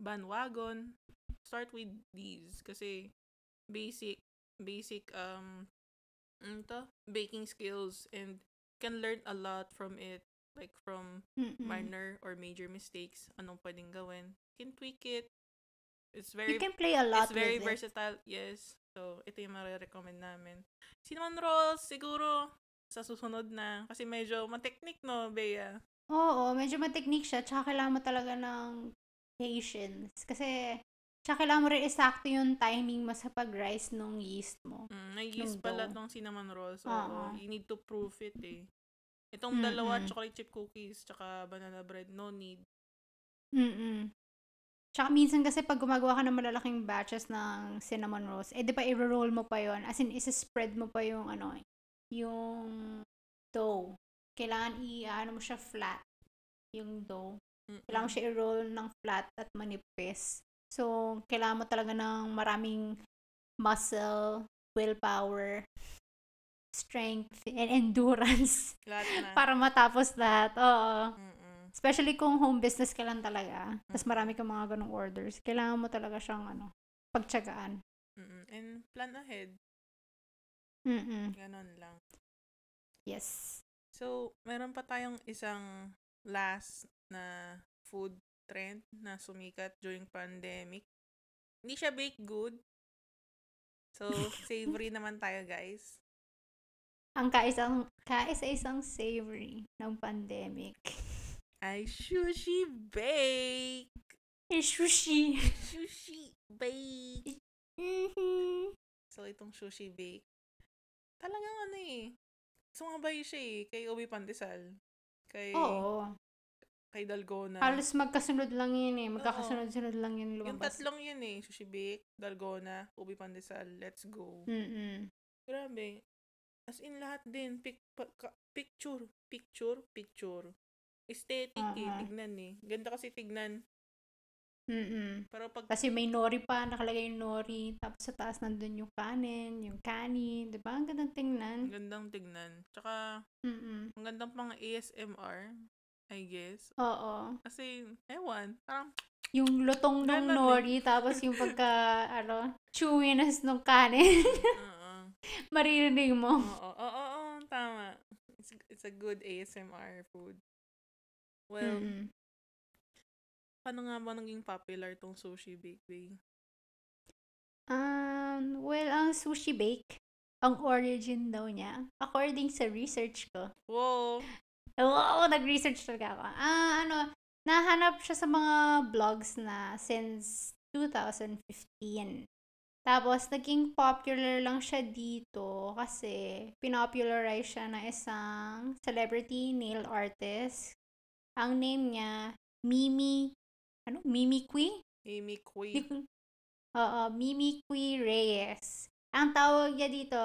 bandwagon, start with these. Kasi, basic, basic, um, ano to? baking skills and can learn a lot from it. Like, from Mm-mm. minor or major mistakes, anong pwedeng gawin. Can tweak it. It's very You can play a lot it's very with it. versatile. Yes. So, ito yung marirecommend namin. Cinnamon rolls, siguro, sa susunod na. Kasi medyo mateknik, no, Bea? Oo, medyo mateknik siya. Tsaka kailangan mo talaga ng patience. Kasi, tsaka kailangan mo rin isakto yung timing mo sa pag-rise nung yeast mo. Mm, may yeast pala tong cinnamon rolls. Oo. Oo. You need to proof it, eh. Itong dalawa, Mm-mm. chocolate chip cookies, tsaka banana bread, no need. Mm-mm. Tsaka minsan kasi pag gumagawa ka ng malalaking batches ng cinnamon rolls, eh di ba i-roll mo pa yon As in, isa-spread mo pa yung ano, yung dough. Kailangan i-ano mo siya flat, yung dough. Kailangan mo siya i-roll ng flat at manipis. So, kailangan mo talaga ng maraming muscle, willpower, strength, and endurance Lahat na. para matapos lahat. Oo. Mm-mm. Especially kung home business ka lang talaga. Tapos marami kang mga ganong orders. Kailangan mo talaga siyang ano, pagtsagaan. Mm-mm. And plan ahead. Mm-mm. Ganon lang. Yes. So, meron pa tayong isang last na food trend na sumikat during pandemic. Hindi siya baked good. So, savory naman tayo, guys. Ang kaisang, kaisa-isang savory ng pandemic. Ay, sushi bake! Eh, sushi. Sushi bake! Mhm. So, itong sushi bake, talagang ano eh. Sumabay siya eh. Kay Obi Pandesal. Kay, Oo. kay Dalgona. Halos magkasunod lang yun eh. Magkakasunod-sunod lang yun yung lumabas. tatlong yun eh. Sushi Bake, Dalgona, Ubi Pandesal. Let's go. Mm-mm. Grabe. As in lahat din. Pic, pa- ka- picture. Picture. Picture. Aesthetic eh. Oo. Tignan eh. Ganda kasi tignan. Mm-mm. Pero pag Kasi may nori pa, nakalagay yung nori. Tapos sa taas nandun yung kanin, yung kanin. Diba? Ang gandang tingnan. gandang tignan. Tsaka, Mm-mm. ang gandang pang ASMR. I guess. Oo. Kasi, ewan. Parang, Yung lutong ng nori, tapos yung pagka, ano, chewiness ng kanin. oo. Maririnig mo. Oo, oo, oo, tama. It's, it's a good ASMR food. Well, Mm-mm. paano nga ba naging popular tong sushi bakery? Um, well, ang sushi bake, ang origin daw niya, according sa research ko, Wow! Oo, nag-research talaga ako. Ah, ano, nahanap siya sa mga blogs na since 2015. Tapos, naging popular lang siya dito kasi pinopularize siya ng isang celebrity nail artist. Ang name niya, Mimi, ano? Mimi Kui? Di Kui. Oo, Mimi Kui Reyes. Ang tawag niya dito,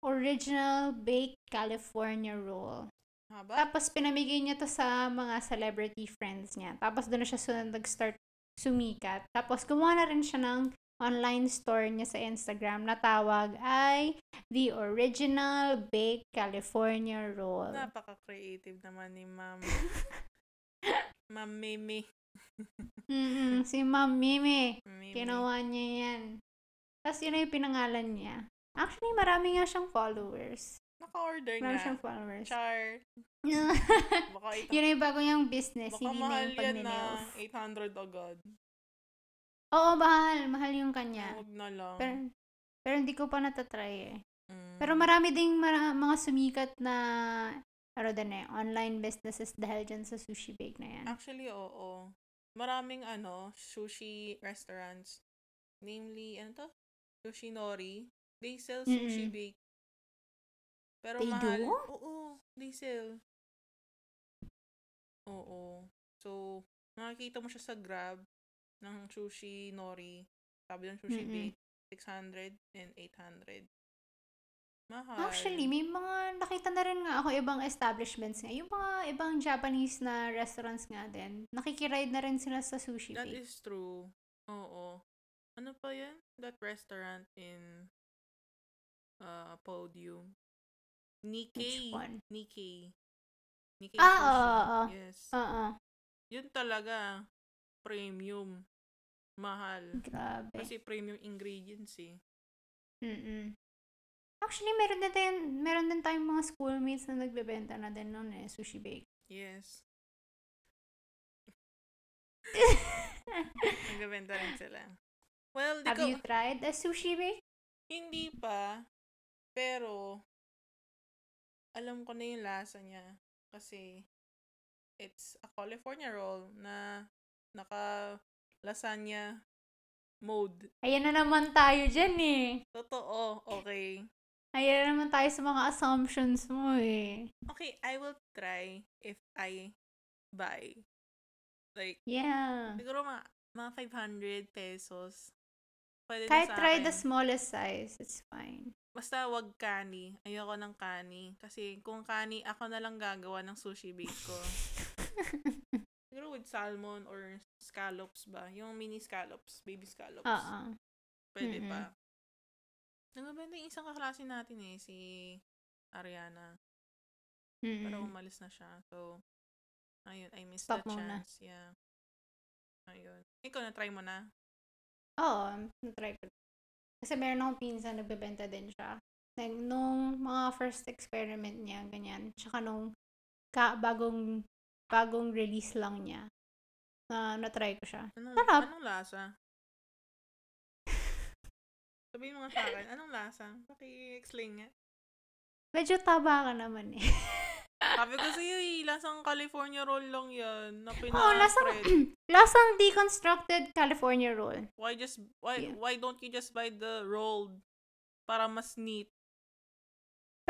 Original Baked California Roll. Haba? Tapos pinamigay niya to sa mga celebrity friends niya. Tapos doon na siya sunod nag-start sumikat. Tapos gumawa na rin siya ng online store niya sa Instagram na tawag ay The Original Baked California Roll. Napaka-creative naman ni Ma'am. Ma'am Mimi. Mm-mm, si Ma'am Mimi. Mimi. Ginawa niya yan. Tapos yun na yung pinangalan niya. Actually, marami nga siyang followers. Naka-order Marami nga. siyang followers. Char. Baka, ito, yun na yung bago niyang business. baka hindi na mahal yung yan na pag-nails. 800 agad. Oo, mahal. Mahal yung kanya. Huwag na lang. Pero, pero hindi ko pa natatry eh. Mm. Pero marami ding mara- mga sumikat na ano din eh, online businesses dahil dyan sa sushi bake na yan. Actually, oo. Maraming ano, sushi restaurants. Namely, ano to? Sushi Nori. They sell sushi Mm-mm. bake. Pero They mahal. do? Oo, they sell. Oo. So, makikita mo siya sa Grab ng sushi Nori. Sabi ng sushi Mm-mm. bake, 600 and 800. Mahal. Actually, may mga nakita na rin nga ako ibang establishments nga. Yung mga ibang Japanese na restaurants nga din. Nakikiride na rin sila sa sushi That bake. is true. Oo. Ano pa yan? That restaurant in uh, Podium. Nikkei. Which one? Nikkei. Nikkei Ah, Sushi. oo, oo. Yes. Oo. Yun talaga. Premium. Mahal. Grabe. Kasi premium ingredients eh. Mm-mm. Actually, meron din tayong, meron din tayong mga schoolmates na nagbebenta na din nun eh, sushi bake. Yes. Nagbebenta rin sila. Well, di Have ko, you tried a sushi bake? Hindi pa. Pero, alam ko na yung lasa niya. Kasi, it's a California roll na naka lasagna mode. Ayan na naman tayo dyan eh. Totoo. Okay. Ayan na naman tayo sa mga assumptions mo eh. Okay, I will try if I buy. Like, Yeah. siguro mga, mga 500 pesos. Pwede Kahit try akin. the smallest size, it's fine. Basta wag kani. Ayoko ng kani. Kasi kung kani, ako na lang gagawa ng sushi bake ko. Siguro with salmon or scallops ba? Yung mini scallops, baby scallops. Oo. Pwede Mm-mm. pa. Nagabenta yung isang kaklase natin eh, si Ariana. Pero Mm-mm. umalis na siya. So, ayun, I missed Stop the chance. Yeah. Ayun. Ikaw, na-try mo na? Oo, na-try ko. Kasi meron akong pinsan, nagbebenta din siya. Like, nung mga first experiment niya, ganyan. Tsaka nung ka, bagong, bagong release lang niya, na na-try ko siya. Anong, Sarap. anong lasa? Sabihin mo nga sa akin, anong lasa? Paki-explain nga. Medyo taba ka naman eh. Sabi ko sa'yo eh, lasang California roll lang yan. Na Oo, pina-spread. lasang, lasang deconstructed California roll. Why just, why, Yeah. why don't you just buy the rolled? Para mas neat.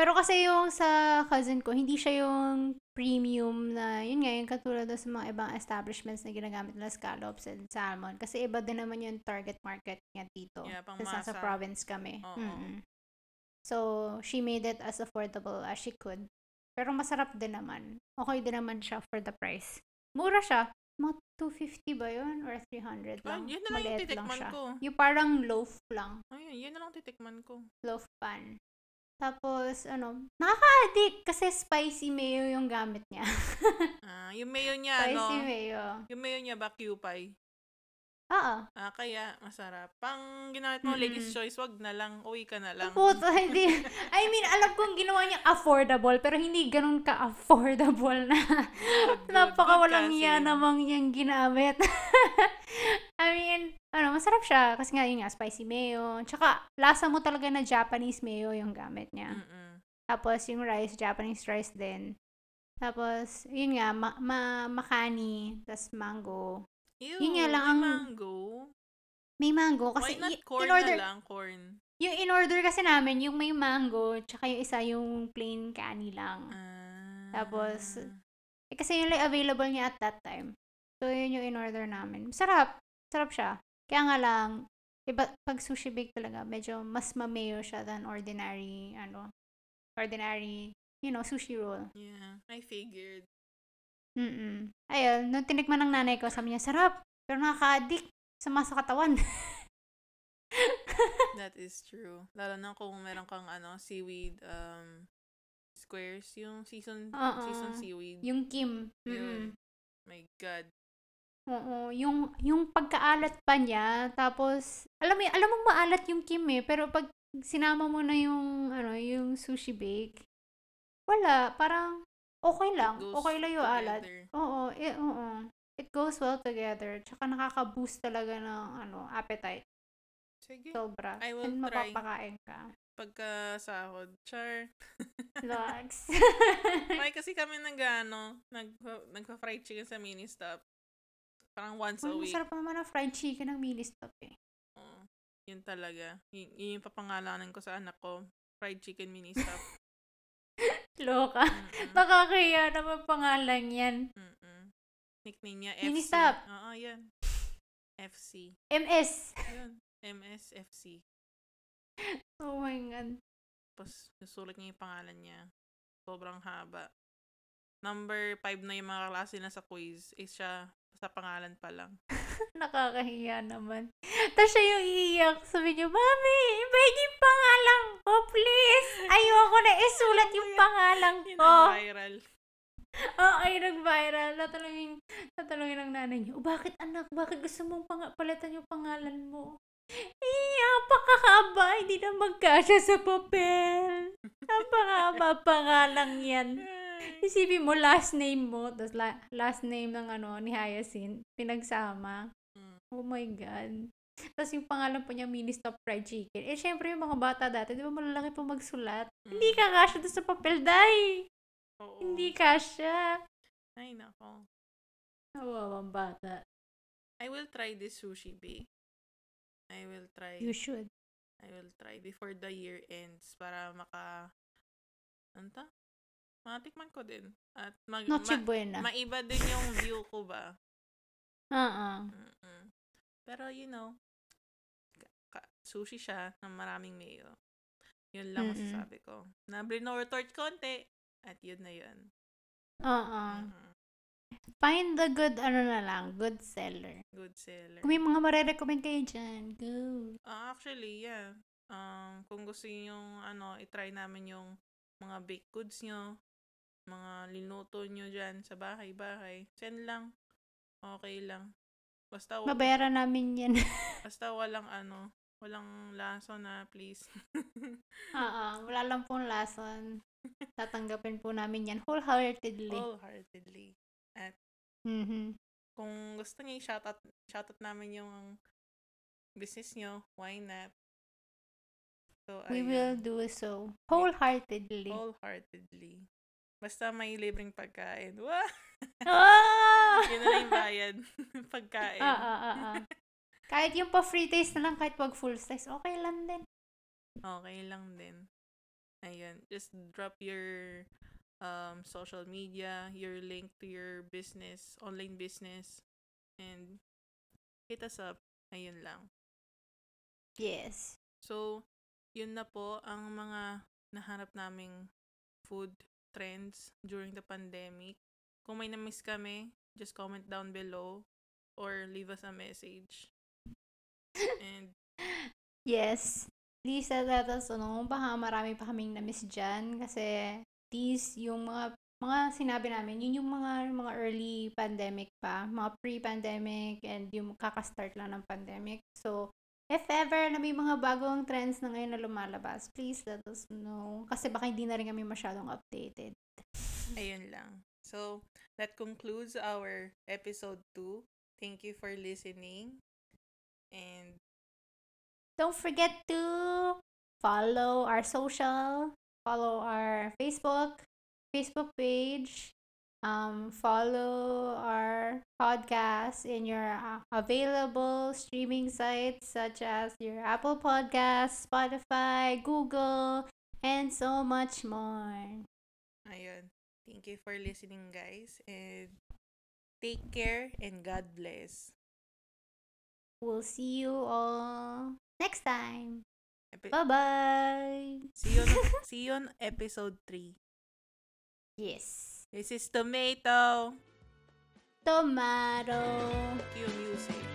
Pero kasi yung sa cousin ko, hindi siya yung premium na, yun nga, yung katulad sa mga ibang establishments na ginagamit nila scallops and salmon. Kasi iba din naman yung target market niya dito. Yeah, pang masa. province kami. Oo. Mm-mm. So, she made it as affordable as she could. Pero masarap din naman. Okay din naman siya for the price. Mura siya. Mga 250 ba yun? Or 300 Ah, lang? yun na lang yung Maliit lang titikman siya. ko. Yung parang loaf lang. Ayun, yun na lang titikman ko. Loaf pan. Tapos, ano, nakaka-addict kasi spicy mayo yung gamit niya. Ah, yung mayo niya, spicy ano? mayo. Yung mayo niya ba, Cupay? Oo. Ah, kaya, masarap. Pang ginamit mo, Mm-mm. ladies choice, wag na lang. Uwi ka na lang. Puto, hindi. I mean, alam kong ginawa niya affordable, pero hindi ganun ka-affordable na. Napaka walang iya namang niyang ginamit. I mean, ano, masarap siya. Kasi nga, yun nga, spicy mayo. Tsaka, lasa mo talaga na Japanese mayo yung gamit niya. Mm-mm. Tapos, yung rice, Japanese rice din. Tapos, yun nga, ma- ma- makani, tas mango. Ew, Yun nga lang ang- mango. May mango kasi Why not corn in-order, na lang? Corn. yung in-order kasi namin, yung may mango, tsaka yung isa yung plain kani lang. Ah. Tapos, Eh, kasi yun lang available niya at that time. So, yun yung in-order namin. Sarap. Sarap siya. Kaya nga lang, iba, pag sushi bake talaga, medyo mas mamayo siya than ordinary, ano, ordinary, you know, sushi roll. Yeah, I figured. Mm-mm. Ayun, nung tinikman ng nanay ko, sabi niya, sarap. Pero nakaka-addict. Sama sa katawan. That is true. Lalo na kung meron kang ano, seaweed um squares, yung season Oo. season seaweed. yung Kim. Yun. My god. Oo, yung yung pagkaalat pa niya, tapos alam mo, alam mo maalat yung Kim eh, pero pag sinama mo na yung ano, yung sushi bake, wala, parang okay lang. Okay lang yung alat. Oo, eh, oo. It goes well together. Tsaka nakaka-boost talaga ng ano, appetite. Sige. Sobra. I will And try. mapapakain ka. Pagka sahod, char. Relax. May kasi kami nag ano, nag nagpa-fried chicken sa mini stop. Parang once a Uy, week. masarap naman ang fried chicken ng mini stop eh. Oo. Yun talaga. Yun, yun yung papangalanan ko sa anak ko. Fried chicken mini stop. Loka. Mm-mm. Nakakahiya naman pangalan yan. Mm-mm. Nickname niya Mini FC. stop. Oo, yan. FC. MS. Yun. MSFC. Oh my God. Tapos, nasulat niya yung pangalan niya. Sobrang haba. Number 5 na yung mga klase na sa quiz. Eh, siya, sa pangalan pa lang. Nakakahiya naman. Tapos siya yung iiyak. Sabi niya, Mami, ibig yung pangalan ko, please. Ayoko na isulat yung pangalan ko. ang viral. Oo, ay nag-viral. Tatanungin, tatanungin ng nanay niya, oh, bakit anak? Bakit gusto mong pang- palitan yung pangalan mo? Eh, napakahaba. Hindi na magkasya sa papel. Napakahaba pangalang yan. Isipin mo, last name mo, tapos la- last name ng ano, ni Hyacinth, pinagsama. Mm. Oh my God. Tapos yung pangalan po niya, Mini Stop Fried Chicken. Eh, syempre yung mga bata dati, di ba malalaki pa magsulat? Mm. Hindi ka kasya doon sa papel, day! Oo. Hindi kasya. Ay, nako. Nawawang bata. I will try this sushi bake. I will try. You should. I will try before the year ends para maka ano ta? Matikman ko din. At mag, Noche ma- buena. maiba din yung view ko ba. Oo. Mm-mm. Pero you know, ka- sushi siya ng maraming mayo. Yun lang Mm-mm. masasabi ko. Na torch konti. At yun na yun. Oo. Mm-mm. Find the good, ano na lang, good seller. Good seller. Kung may mga mare-recommend kayo dyan, go. Ah, actually, yeah. Um, kung gusto niyo yung ano, i-try namin yung mga baked goods nyo, mga linuto nyo dyan sa bahay-bahay, send lang. Okay lang. Basta, wa- Babayaran namin yan. basta walang ano, walang laso na, please. Oo, wala lang pong lason. Tatanggapin po namin yan wholeheartedly. Wholeheartedly. At Mhm. kung gusto niyo i-shoutout, shoutout namin yung business nyo, why not? So, We ayan. will do so. Wholeheartedly. Wholeheartedly. Basta may libreng pagkain. Wow! Ah! Yun na lang yung bayad. pagkain. Ah, ah, ah, ah. Kahit yung pa free taste na lang, kahit wag full size, okay lang din. Okay lang din. Ayan. Just drop your um, social media, your link to your business, online business, and hit us up. Ayun lang. Yes. So, yun na po ang mga nahanap naming food trends during the pandemic. Kung may na-miss kami, just comment down below or leave us a message. And Yes. Please let us know. Baka marami pa kaming na-miss dyan. Kasi these, yung mga mga sinabi namin, yun yung mga mga early pandemic pa, mga pre-pandemic and yung kakastart lang ng pandemic. So, if ever na may mga bagong trends na ngayon na lumalabas, please let us know. Kasi baka hindi na rin kami masyadong updated. ayun lang. So, that concludes our episode 2. Thank you for listening. And Don't forget to follow our social, follow our Facebook, Facebook page, um, follow our podcast in your uh, available streaming sites such as your Apple Podcast, Spotify, Google, and so much more. ayun. Thank you for listening, guys. And take care and God bless. We'll see you all next time. Epi- Bye bye. see you on, see you on episode 3. Yes. This is Tomato. Tomato. Cue music.